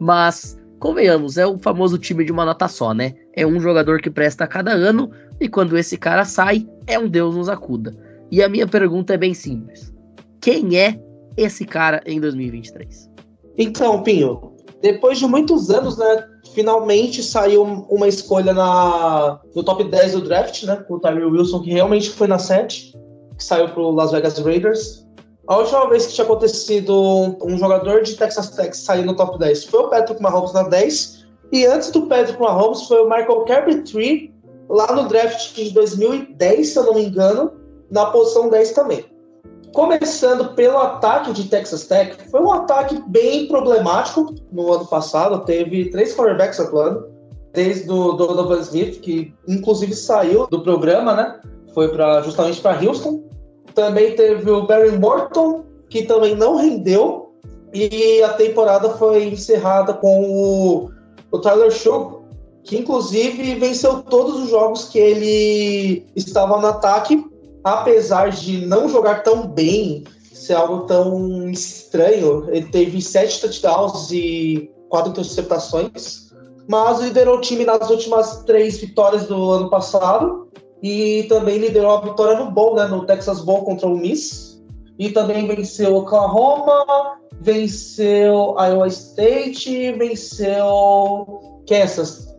Mas, convenhamos, é o famoso time de uma nota só, né? É um jogador que presta a cada ano e quando esse cara sai, é um Deus nos acuda. E a minha pergunta é bem simples: quem é esse cara em 2023? Então, Pinho, depois de muitos anos, né, finalmente saiu uma escolha na, no top 10 do draft, né, o Tyree Wilson, que realmente foi na 7, que saiu pro Las Vegas Raiders. A última vez que tinha acontecido um jogador de Texas Tech sair no top 10 foi o Patrick Mahomes na 10, e antes do Patrick Mahomes foi o Michael Crabtree lá no draft de 2010, se eu não me engano, na posição 10 também. Começando pelo ataque de Texas Tech, foi um ataque bem problemático no ano passado. Teve três quarterbacks atuando, desde o Donovan Smith, que inclusive saiu do programa, né? Foi pra, justamente para Houston. Também teve o Barry Morton, que também não rendeu. E a temporada foi encerrada com o, o Tyler Show, que inclusive venceu todos os jogos que ele estava no ataque apesar de não jogar tão bem, ser algo tão estranho, ele teve sete touchdowns e quatro interceptações, mas liderou o time nas últimas três vitórias do ano passado e também liderou a vitória no Bowl, né, no Texas Bowl contra o Miss, e também venceu Oklahoma, venceu Iowa State, venceu Kansas.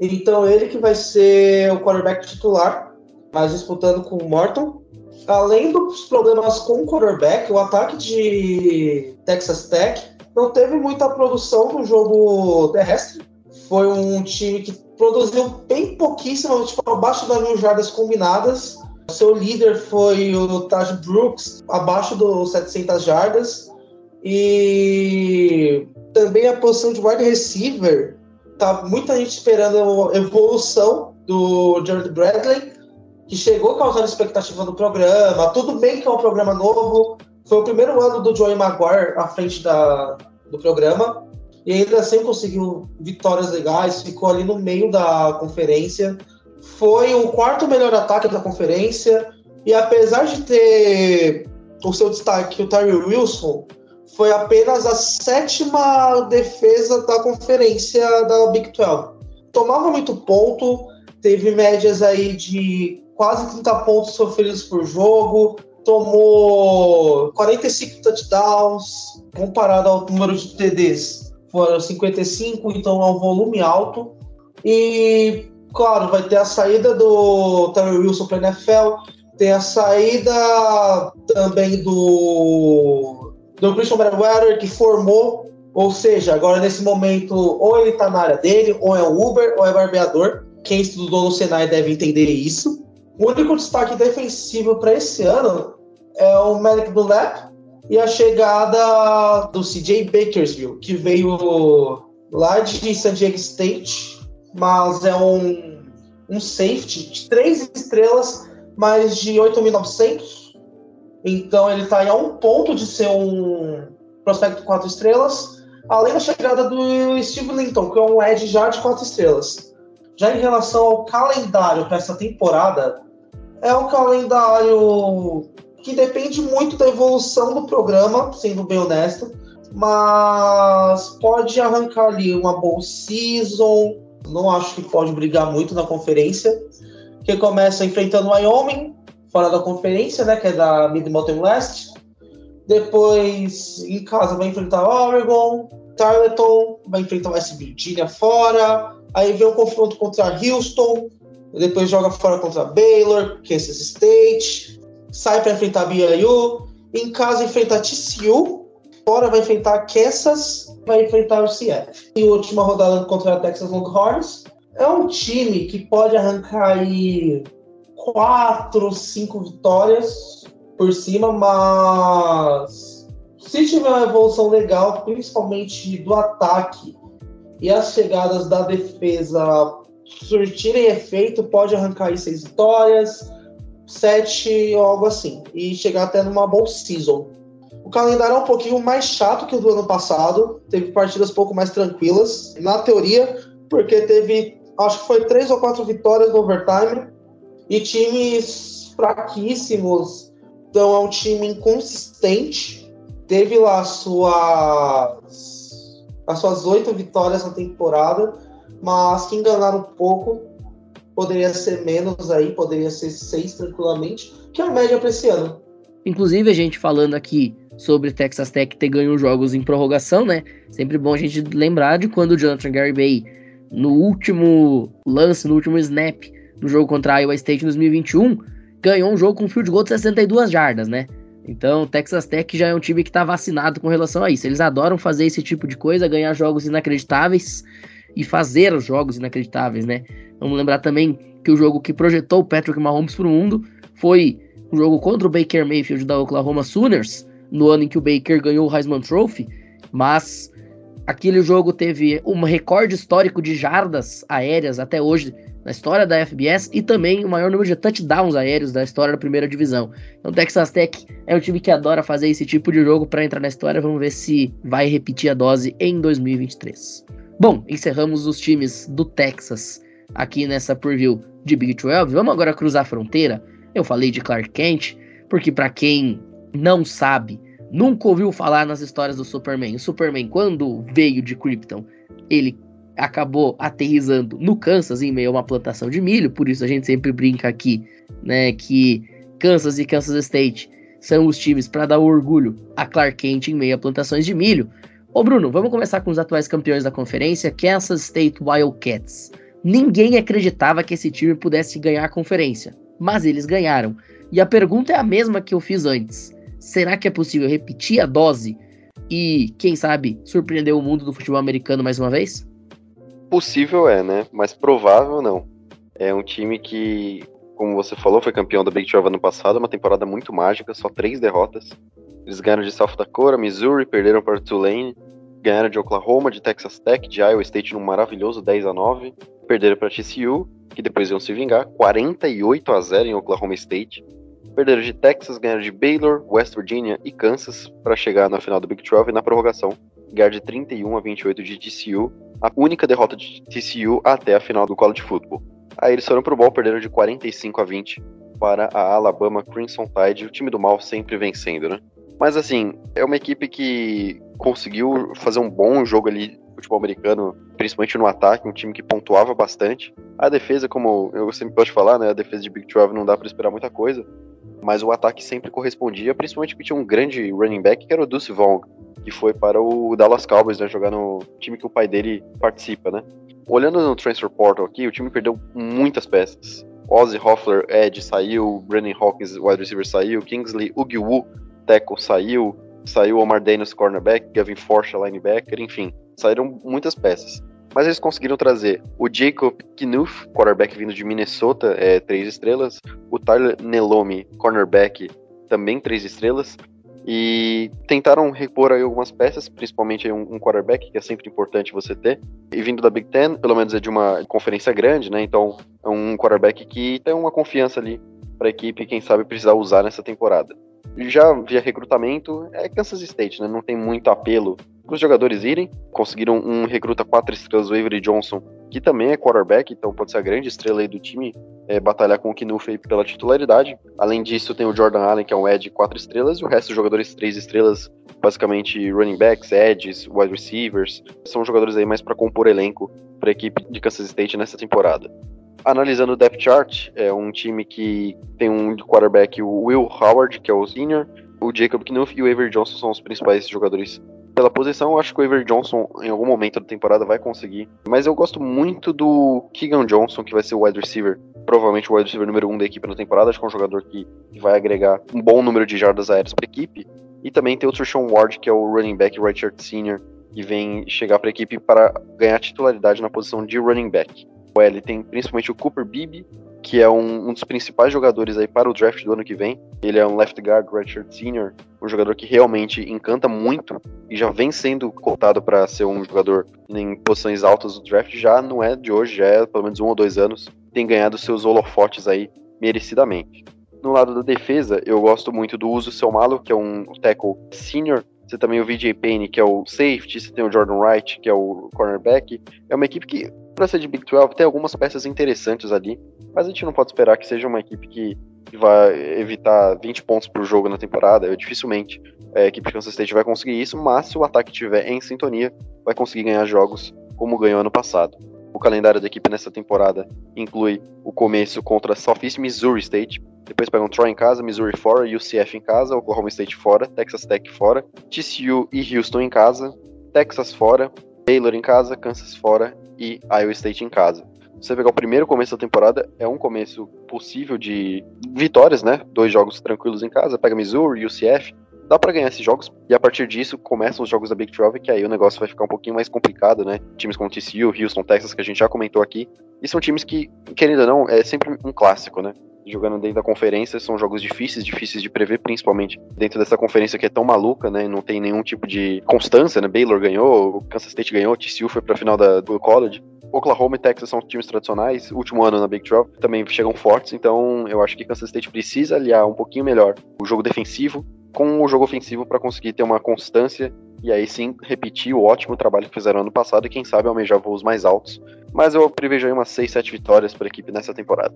Então ele que vai ser o quarterback titular mas disputando com o Morton. Além dos problemas com o quarterback, o ataque de Texas Tech não teve muita produção no jogo terrestre. foi um time que produziu bem pouquíssimo, tipo, abaixo das mil jardas combinadas. Seu líder foi o Taj Brooks, abaixo dos 700 jardas. E também a posição de wide receiver, tá muita gente esperando a evolução do Jared Bradley, que chegou causando expectativa no programa. Tudo bem que é um programa novo. Foi o primeiro ano do Joey Maguire à frente da, do programa. E ainda assim conseguiu vitórias legais, ficou ali no meio da conferência. Foi o quarto melhor ataque da conferência. E apesar de ter o seu destaque, o Terry Wilson, foi apenas a sétima defesa da conferência da Big 12. Tomava muito ponto, teve médias aí de quase 30 pontos sofridos por jogo, tomou 45 touchdowns, comparado ao número de TDs, foram 55, então é um volume alto. E, claro, vai ter a saída do Terry Wilson para NFL, tem a saída também do, do Christian Merriweather, que formou, ou seja, agora nesse momento, ou ele está na área dele, ou é um Uber, ou é barbeador. Quem estudou no Senai deve entender isso. O único destaque defensivo para esse ano é o Malik Bullock e a chegada do CJ Bakersville, que veio lá de San Diego State, mas é um, um safety de três estrelas, mais de 8.900. Então ele está a um ponto de ser um prospecto quatro estrelas, além da chegada do Steve Linton, que é um edge já de quatro estrelas. Já em relação ao calendário para essa temporada, é um calendário que depende muito da evolução do programa, sendo bem honesto, mas pode arrancar ali uma boa season. Não acho que pode brigar muito na conferência, que começa enfrentando Wyoming, fora da conferência, né, que é da Mid Mountain West. Depois, em casa, vai enfrentar Oregon, Tarleton, vai enfrentar West Virginia fora. Aí vem o confronto contra Houston, depois joga fora contra Baylor, Kansas State, sai para enfrentar BYU, em casa enfrenta TCU, fora vai enfrentar Kansas, vai enfrentar o Seattle. E última rodada contra a Texas Longhorns. É um time que pode arrancar aí quatro, cinco vitórias por cima, mas se tiver uma evolução legal, principalmente do ataque e as chegadas da defesa surtirem efeito, pode arrancar aí seis vitórias, sete ou algo assim, e chegar até numa boa season. O calendário é um pouquinho mais chato que o do ano passado, teve partidas um pouco mais tranquilas, na teoria, porque teve, acho que foi três ou quatro vitórias no overtime, e times fraquíssimos, então é um time inconsistente, teve lá suas, as suas oito vitórias na temporada, mas que enganaram um pouco. Poderia ser menos aí, poderia ser seis tranquilamente, que é a média para esse ano. Inclusive, a gente falando aqui sobre Texas Tech ter ganho jogos em prorrogação, né? Sempre bom a gente lembrar de quando o Jonathan Gary Bay, no último lance, no último snap do jogo contra a Iowa State em 2021, ganhou um jogo com field goal de 62 jardas, né? Então, Texas Tech já é um time que está vacinado com relação a isso. Eles adoram fazer esse tipo de coisa, ganhar jogos inacreditáveis e fazer os jogos inacreditáveis, né? Vamos lembrar também que o jogo que projetou o Patrick Mahomes para o mundo foi o jogo contra o Baker Mayfield da Oklahoma Sooners, no ano em que o Baker ganhou o Heisman Trophy, mas aquele jogo teve um recorde histórico de jardas aéreas até hoje na história da FBS e também o maior número de touchdowns aéreos da história da primeira divisão. Então, Texas Tech é um time que adora fazer esse tipo de jogo para entrar na história. Vamos ver se vai repetir a dose em 2023. Bom, encerramos os times do Texas aqui nessa preview de Big 12. Vamos agora cruzar a fronteira. Eu falei de Clark Kent, porque para quem não sabe, nunca ouviu falar nas histórias do Superman. O Superman, quando veio de Krypton, ele acabou aterrizando no Kansas em meio a uma plantação de milho, por isso a gente sempre brinca aqui, né, que Kansas e Kansas State são os times para dar orgulho a Clark Kent em meio a plantações de milho. Ô Bruno, vamos começar com os atuais campeões da conferência, Kansas State Wildcats. Ninguém acreditava que esse time pudesse ganhar a conferência, mas eles ganharam. E a pergunta é a mesma que eu fiz antes. Será que é possível repetir a dose e, quem sabe, surpreender o mundo do futebol americano mais uma vez? possível é, né? Mas provável não. É um time que, como você falou, foi campeão da Big 12 ano passado, uma temporada muito mágica, só três derrotas. Eles ganharam de South Dakota, Missouri, perderam para Tulane, ganharam de Oklahoma, de Texas Tech, de Iowa State num maravilhoso 10 a 9, perderam para TCU, que depois iam se vingar, 48 a 0 em Oklahoma State. Perderam de Texas, ganharam de Baylor, West Virginia e Kansas para chegar na final do Big 12 e na prorrogação ganhar de 31 a 28 de TCU, a única derrota de TCU até a final do college football. Aí eles foram pro ball, perderam de 45 a 20 para a Alabama Crimson Tide, o time do mal sempre vencendo, né? Mas assim, é uma equipe que conseguiu fazer um bom jogo ali futebol americano, principalmente no ataque, um time que pontuava bastante. A defesa, como eu sempre gosto de falar, né, a defesa de Big 12 não dá para esperar muita coisa, mas o ataque sempre correspondia, principalmente porque tinha um grande running back que era o Deuce Vaughn, que foi para o Dallas Cowboys, né, jogar no time que o pai dele participa, né. Olhando no transfer portal aqui, o time perdeu muitas peças. Ozzy Hoffler, Ed, saiu, Brandon Hawkins, wide receiver, saiu, Kingsley Ugiwu, tackle, saiu, saiu Omar Daniels, cornerback, Gavin Forsha, linebacker, enfim, saíram muitas peças. Mas eles conseguiram trazer o Jacob Knuth, quarterback vindo de Minnesota, é, três estrelas, o Tyler Nelomi, cornerback, também três estrelas, e tentaram repor aí algumas peças, principalmente um, um quarterback, que é sempre importante você ter. E vindo da Big Ten, pelo menos é de uma conferência grande, né? Então é um quarterback que tem uma confiança ali para a equipe, quem sabe precisar usar nessa temporada. Já via recrutamento, é Kansas State, né? Não tem muito apelo para os jogadores irem. Conseguiram um recruta quatro estrelas, o Avery Johnson, que também é quarterback, então pode ser a grande estrela aí do time, é, batalhar com o Knuff pela titularidade. Além disso, tem o Jordan Allen, que é um edge quatro estrelas, e o resto dos jogadores três estrelas, basicamente running backs, edges, wide receivers, são jogadores aí mais para compor elenco para a equipe de Kansas State nessa temporada. Analisando o depth chart, é um time que tem um quarterback, o Will Howard, que é o senior, o Jacob Knuth e o Avery Johnson são os principais jogadores pela posição. Eu acho que o Avery Johnson, em algum momento da temporada, vai conseguir. Mas eu gosto muito do Keegan Johnson, que vai ser o wide receiver, provavelmente o wide receiver número um da equipe na temporada. Acho que é um jogador que vai agregar um bom número de jardas aéreas para a equipe. E também tem o Trishawn Ward, que é o running back Richard Senior, que vem chegar para a equipe para ganhar titularidade na posição de running back. O L tem principalmente o Cooper Beebe, que é um, um, dos principais jogadores aí para o draft do ano que vem. Ele é um left guard redshirt senior, um jogador que realmente encanta muito e já vem sendo cotado para ser um jogador em posições altas do draft. Já não é de hoje, já é pelo menos um ou dois anos. Tem ganhado seus holofotes aí merecidamente. No lado da defesa, eu gosto muito do Uso Seu Malo, que é um tackle senior. Você também o VJ Payne, que é o safety. Você tem o Jordan Wright, que é o cornerback. É uma equipe que ser de Big 12, tem algumas peças interessantes ali, mas a gente não pode esperar que seja uma equipe que, vai evitar 20 pontos por jogo na temporada. Eu, dificilmente a equipe de Kansas State vai conseguir isso, mas se o ataque estiver em sintonia, vai conseguir ganhar jogos como ganhou ano passado. O calendário da equipe nessa temporada inclui o começo contra Southeast Missouri State, depois pegam Troy em casa, Missouri fora, UCF em casa, Oklahoma State fora, Texas Tech fora, TCU e Houston em casa, Texas fora, Baylor em casa, Kansas fora e Iowa State em casa. Você pegar o primeiro começo da temporada, é um começo possível de vitórias, né? Dois jogos tranquilos em casa, pega Missouri, UCF, dá para ganhar esses jogos, e a partir disso começam os jogos da Big 12, que aí o negócio vai ficar um pouquinho mais complicado, né? Times como TCU, Houston, Texas, que a gente já comentou aqui, e são times que, querendo ou não, é sempre um clássico, né? Jogando dentro da conferência, são jogos difíceis, difíceis de prever, principalmente dentro dessa conferência que é tão maluca, né? Não tem nenhum tipo de constância, né? Baylor ganhou, Kansas State ganhou, TCU foi pra final da, do college. Oklahoma e Texas são times tradicionais, último ano na Big 12, também chegam fortes, então eu acho que Kansas State precisa aliar um pouquinho melhor o jogo defensivo com o jogo ofensivo para conseguir ter uma constância e aí sim repetir o ótimo trabalho que fizeram ano passado e quem sabe almejar voos mais altos. Mas eu prevejo aí umas 6, 7 vitórias para a equipe nessa temporada.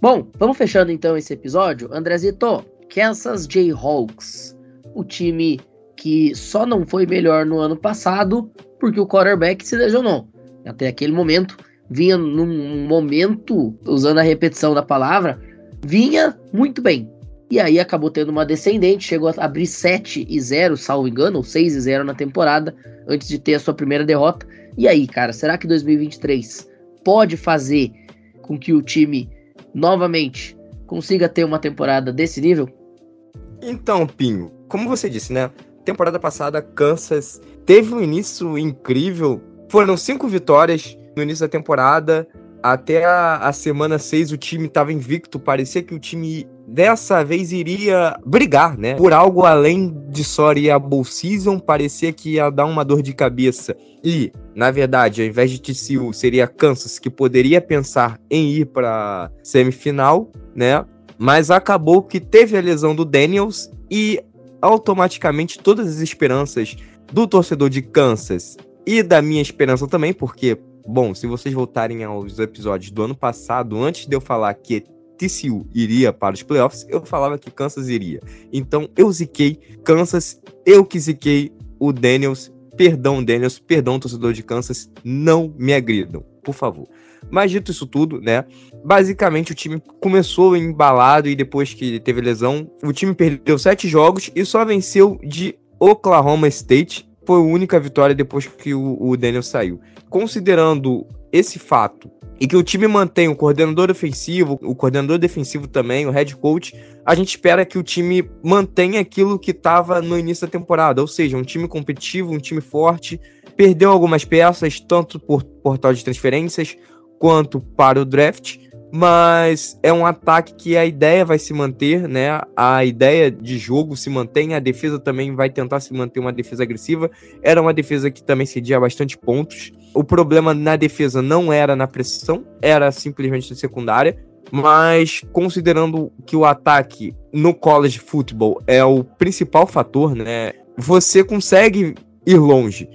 Bom, vamos fechando então esse episódio. Andrezito, Kansas Jayhawks, o time que só não foi melhor no ano passado porque o quarterback se lesionou até aquele momento, vinha num momento, usando a repetição da palavra, vinha muito bem. E aí acabou tendo uma descendente, chegou a abrir 7 e 0, salvo engano, ou 6 e 0 na temporada, antes de ter a sua primeira derrota. E aí, cara, será que 2023 pode fazer com que o time novamente consiga ter uma temporada desse nível? Então, Pinho, como você disse, né? Temporada passada, Kansas teve um início incrível Foram cinco vitórias no início da temporada. Até a, a semana 6 o time estava invicto. Parecia que o time dessa vez iria brigar, né? Por algo além de só ir a Bowl Season, parecia que ia dar uma dor de cabeça. E, na verdade, ao invés de TCU, seria Kansas, que poderia pensar em ir para semifinal, né? Mas acabou que teve a lesão do Daniels e automaticamente todas as esperanças do torcedor de Kansas e da minha esperança também, porque, bom, se vocês voltarem aos episódios do ano passado, antes de eu falar que TCU iria para os playoffs, eu falava que Kansas iria. Então eu ziquei Kansas, eu que ziquei o Daniels. Perdão, Daniels, perdão, torcedor de Kansas, não me agridam, por favor. Mas dito isso tudo, né? Basicamente o time começou embalado e depois que teve lesão, o time perdeu sete jogos e só venceu de Oklahoma State. Foi a única vitória depois que o, o Daniel saiu. Considerando esse fato e que o time mantém o coordenador ofensivo, o coordenador defensivo também, o head coach, a gente espera que o time mantenha aquilo que estava no início da temporada, ou seja, um time competitivo, um time forte, perdeu algumas peças, tanto por portal de transferências quanto para o draft, mas é um ataque que a ideia vai se manter, né? A ideia de jogo se mantém, a defesa também vai tentar se manter uma defesa agressiva. Era uma defesa que também cedia bastante pontos. O problema na defesa não era na pressão, era simplesmente na secundária. Mas considerando que o ataque no college football é o principal fator, né? Você consegue ir longe.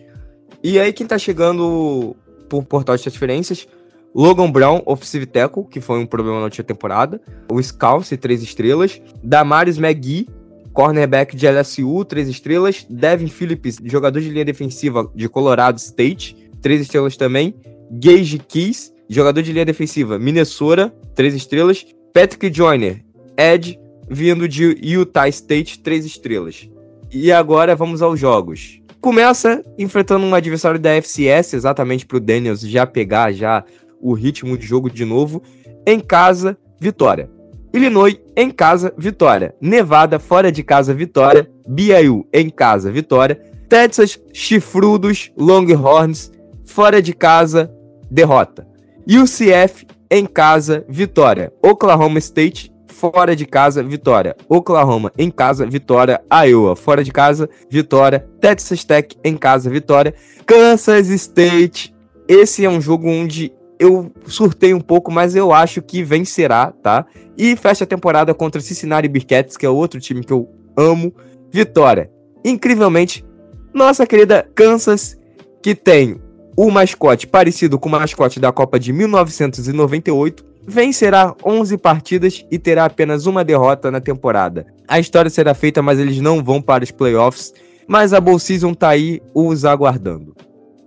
E aí quem tá chegando por portal de transferências Logan Brown, offensive tackle, que foi um problema na última temporada. O Scalce, três estrelas. Damaris McGee, cornerback de LSU, três estrelas. Devin Phillips, jogador de linha defensiva de Colorado State, três estrelas também. Gage Keys, jogador de linha defensiva, Minnesota, três estrelas. Patrick Joyner, Ed, vindo de Utah State, três estrelas. E agora vamos aos jogos. Começa enfrentando um adversário da FCS, exatamente para o Daniels já pegar já o ritmo de jogo de novo. Em casa, vitória. Illinois em casa, vitória. Nevada fora de casa, vitória. BYU em casa, vitória. Texas, chifrudos, Longhorns fora de casa, derrota. UCF em casa, vitória. Oklahoma State fora de casa, vitória. Oklahoma em casa, vitória. Iowa fora de casa, vitória. Texas Tech em casa, vitória. Kansas State. Esse é um jogo onde eu surtei um pouco, mas eu acho que vencerá, tá? E fecha a temporada contra Cincinnati Bearcats, que é outro time que eu amo. Vitória. Incrivelmente, nossa querida Kansas, que tem o mascote parecido com o mascote da Copa de 1998, vencerá 11 partidas e terá apenas uma derrota na temporada. A história será feita, mas eles não vão para os playoffs. Mas a Bowl Season tá aí os aguardando.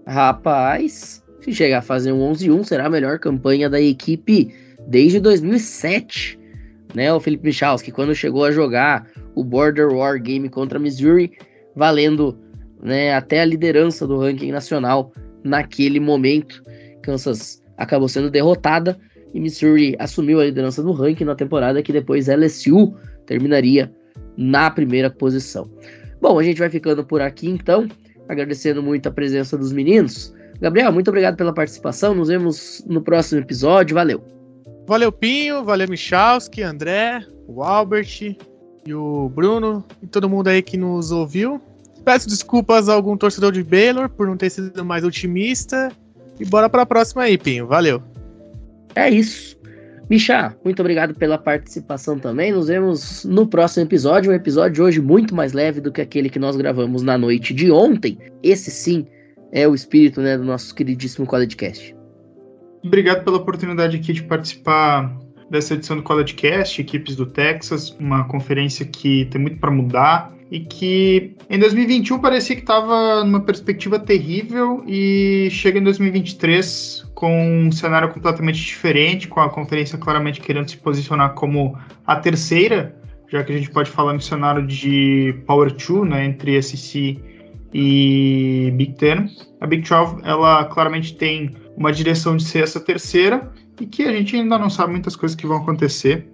Rapaz, se chegar a fazer um 11-1, será a melhor campanha da equipe desde 2007. Né, o Felipe Michalski, quando chegou a jogar o Border War Game contra Missouri, valendo né, até a liderança do ranking nacional naquele momento. Kansas acabou sendo derrotada e Missouri assumiu a liderança do ranking na temporada que depois LSU terminaria na primeira posição. Bom, a gente vai ficando por aqui então, agradecendo muito a presença dos meninos. Gabriel, muito obrigado pela participação. Nos vemos no próximo episódio. Valeu. Valeu, Pinho. Valeu, Michalski, André, o Albert e o Bruno e todo mundo aí que nos ouviu. Peço desculpas a algum torcedor de Baylor por não ter sido mais otimista. E bora para a próxima aí, Pinho. Valeu. É isso. Michá, muito obrigado pela participação também. Nos vemos no próximo episódio. Um episódio de hoje muito mais leve do que aquele que nós gravamos na noite de ontem. Esse sim é o espírito né, do nosso queridíssimo CollegeCast. Obrigado pela oportunidade aqui de participar dessa edição do CollegeCast, equipes do Texas, uma conferência que tem muito para mudar e que em 2021 parecia que estava numa perspectiva terrível e chega em 2023 com um cenário completamente diferente, com a conferência claramente querendo se posicionar como a terceira, já que a gente pode falar no cenário de Power 2, né, entre SC e Big Ten. A Big 12, ela claramente tem uma direção de ser essa terceira e que a gente ainda não sabe muitas coisas que vão acontecer.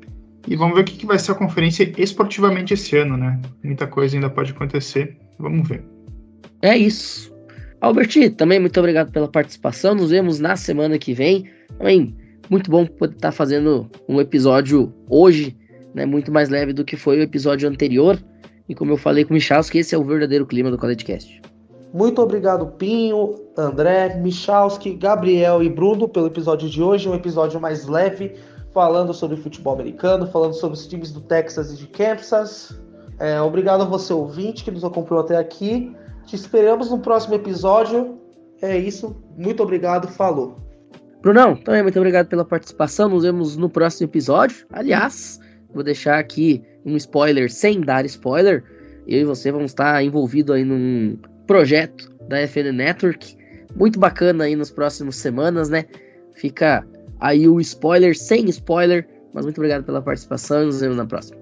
E vamos ver o que, que vai ser a conferência esportivamente esse ano, né? Muita coisa ainda pode acontecer. Vamos ver. É isso. Albert, também muito obrigado pela participação. Nos vemos na semana que vem. Também muito bom poder estar fazendo um episódio hoje, né, muito mais leve do que foi o episódio anterior. E como eu falei com o Michalski, esse é o verdadeiro clima do CollegeCast. Muito obrigado, Pinho, André, Michalski, Gabriel e Bruno, pelo episódio de hoje. Um episódio mais leve, falando sobre futebol americano, falando sobre os times do Texas e de Kansas. É, obrigado a você, ouvinte, que nos acompanhou até aqui. Te esperamos no próximo episódio. É isso. Muito obrigado. Falou. Brunão, também muito obrigado pela participação. Nos vemos no próximo episódio. Aliás, vou deixar aqui um spoiler sem dar spoiler. Eu e você vamos estar envolvido aí num projeto da FN Network. Muito bacana aí nas próximas semanas, né? Fica aí o spoiler sem spoiler. Mas muito obrigado pela participação e nos vemos na próxima.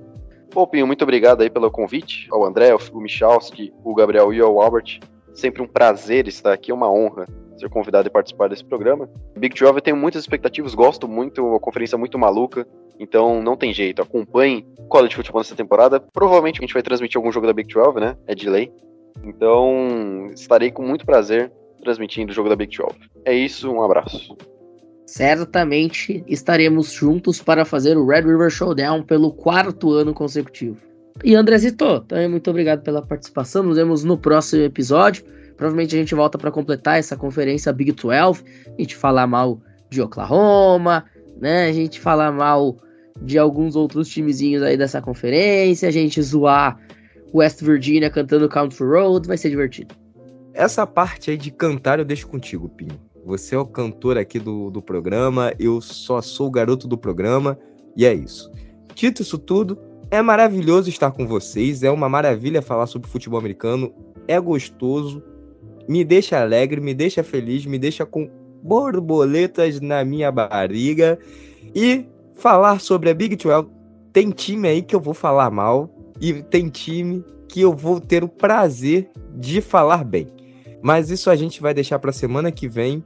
Bom, Pinho, muito obrigado aí pelo convite ao André, ao Michalski, o Gabriel e ao Albert. Sempre um prazer estar aqui, é uma honra ser convidado e participar desse programa. Big 12 eu tenho muitas expectativas, gosto muito, uma conferência muito maluca, então não tem jeito. Acompanhe o college futebol nessa temporada. Provavelmente a gente vai transmitir algum jogo da Big 12, né? É de lei. Então estarei com muito prazer transmitindo o jogo da Big 12. É isso, um abraço. Certamente estaremos juntos para fazer o Red River Showdown pelo quarto ano consecutivo. E Andrezito, também muito obrigado pela participação. Nos vemos no próximo episódio. Provavelmente a gente volta para completar essa conferência Big 12, a gente falar mal de Oklahoma, né? A gente falar mal de alguns outros timezinhos aí dessa conferência, a gente zoar West Virginia cantando Country Road, vai ser divertido. Essa parte aí de cantar eu deixo contigo, Pinho. Você é o cantor aqui do, do programa, eu só sou o garoto do programa, e é isso. Dito isso tudo, é maravilhoso estar com vocês, é uma maravilha falar sobre futebol americano, é gostoso, me deixa alegre, me deixa feliz, me deixa com borboletas na minha barriga. E falar sobre a Big 12, tem time aí que eu vou falar mal e tem time que eu vou ter o prazer de falar bem. Mas isso a gente vai deixar para semana que vem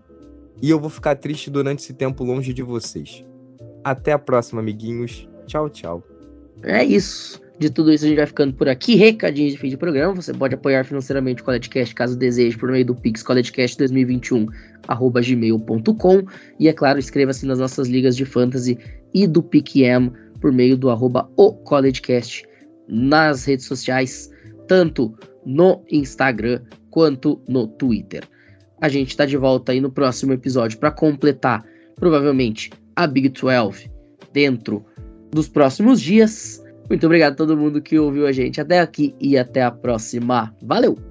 e eu vou ficar triste durante esse tempo longe de vocês. Até a próxima, amiguinhos. Tchau, tchau. É isso. De tudo isso, a gente vai ficando por aqui. Recadinhos de fim de programa. Você pode apoiar financeiramente o CollegeCast caso deseje por meio do Pix CollegeCast 2021 gmail.com e é claro, inscreva-se nas nossas ligas de fantasy e do PicM por meio do arroba o CollegeCast nas redes sociais, tanto no Instagram quanto no Twitter. A gente está de volta aí no próximo episódio para completar, provavelmente, a Big 12 dentro dos próximos dias. Muito obrigado a todo mundo que ouviu a gente até aqui e até a próxima. Valeu!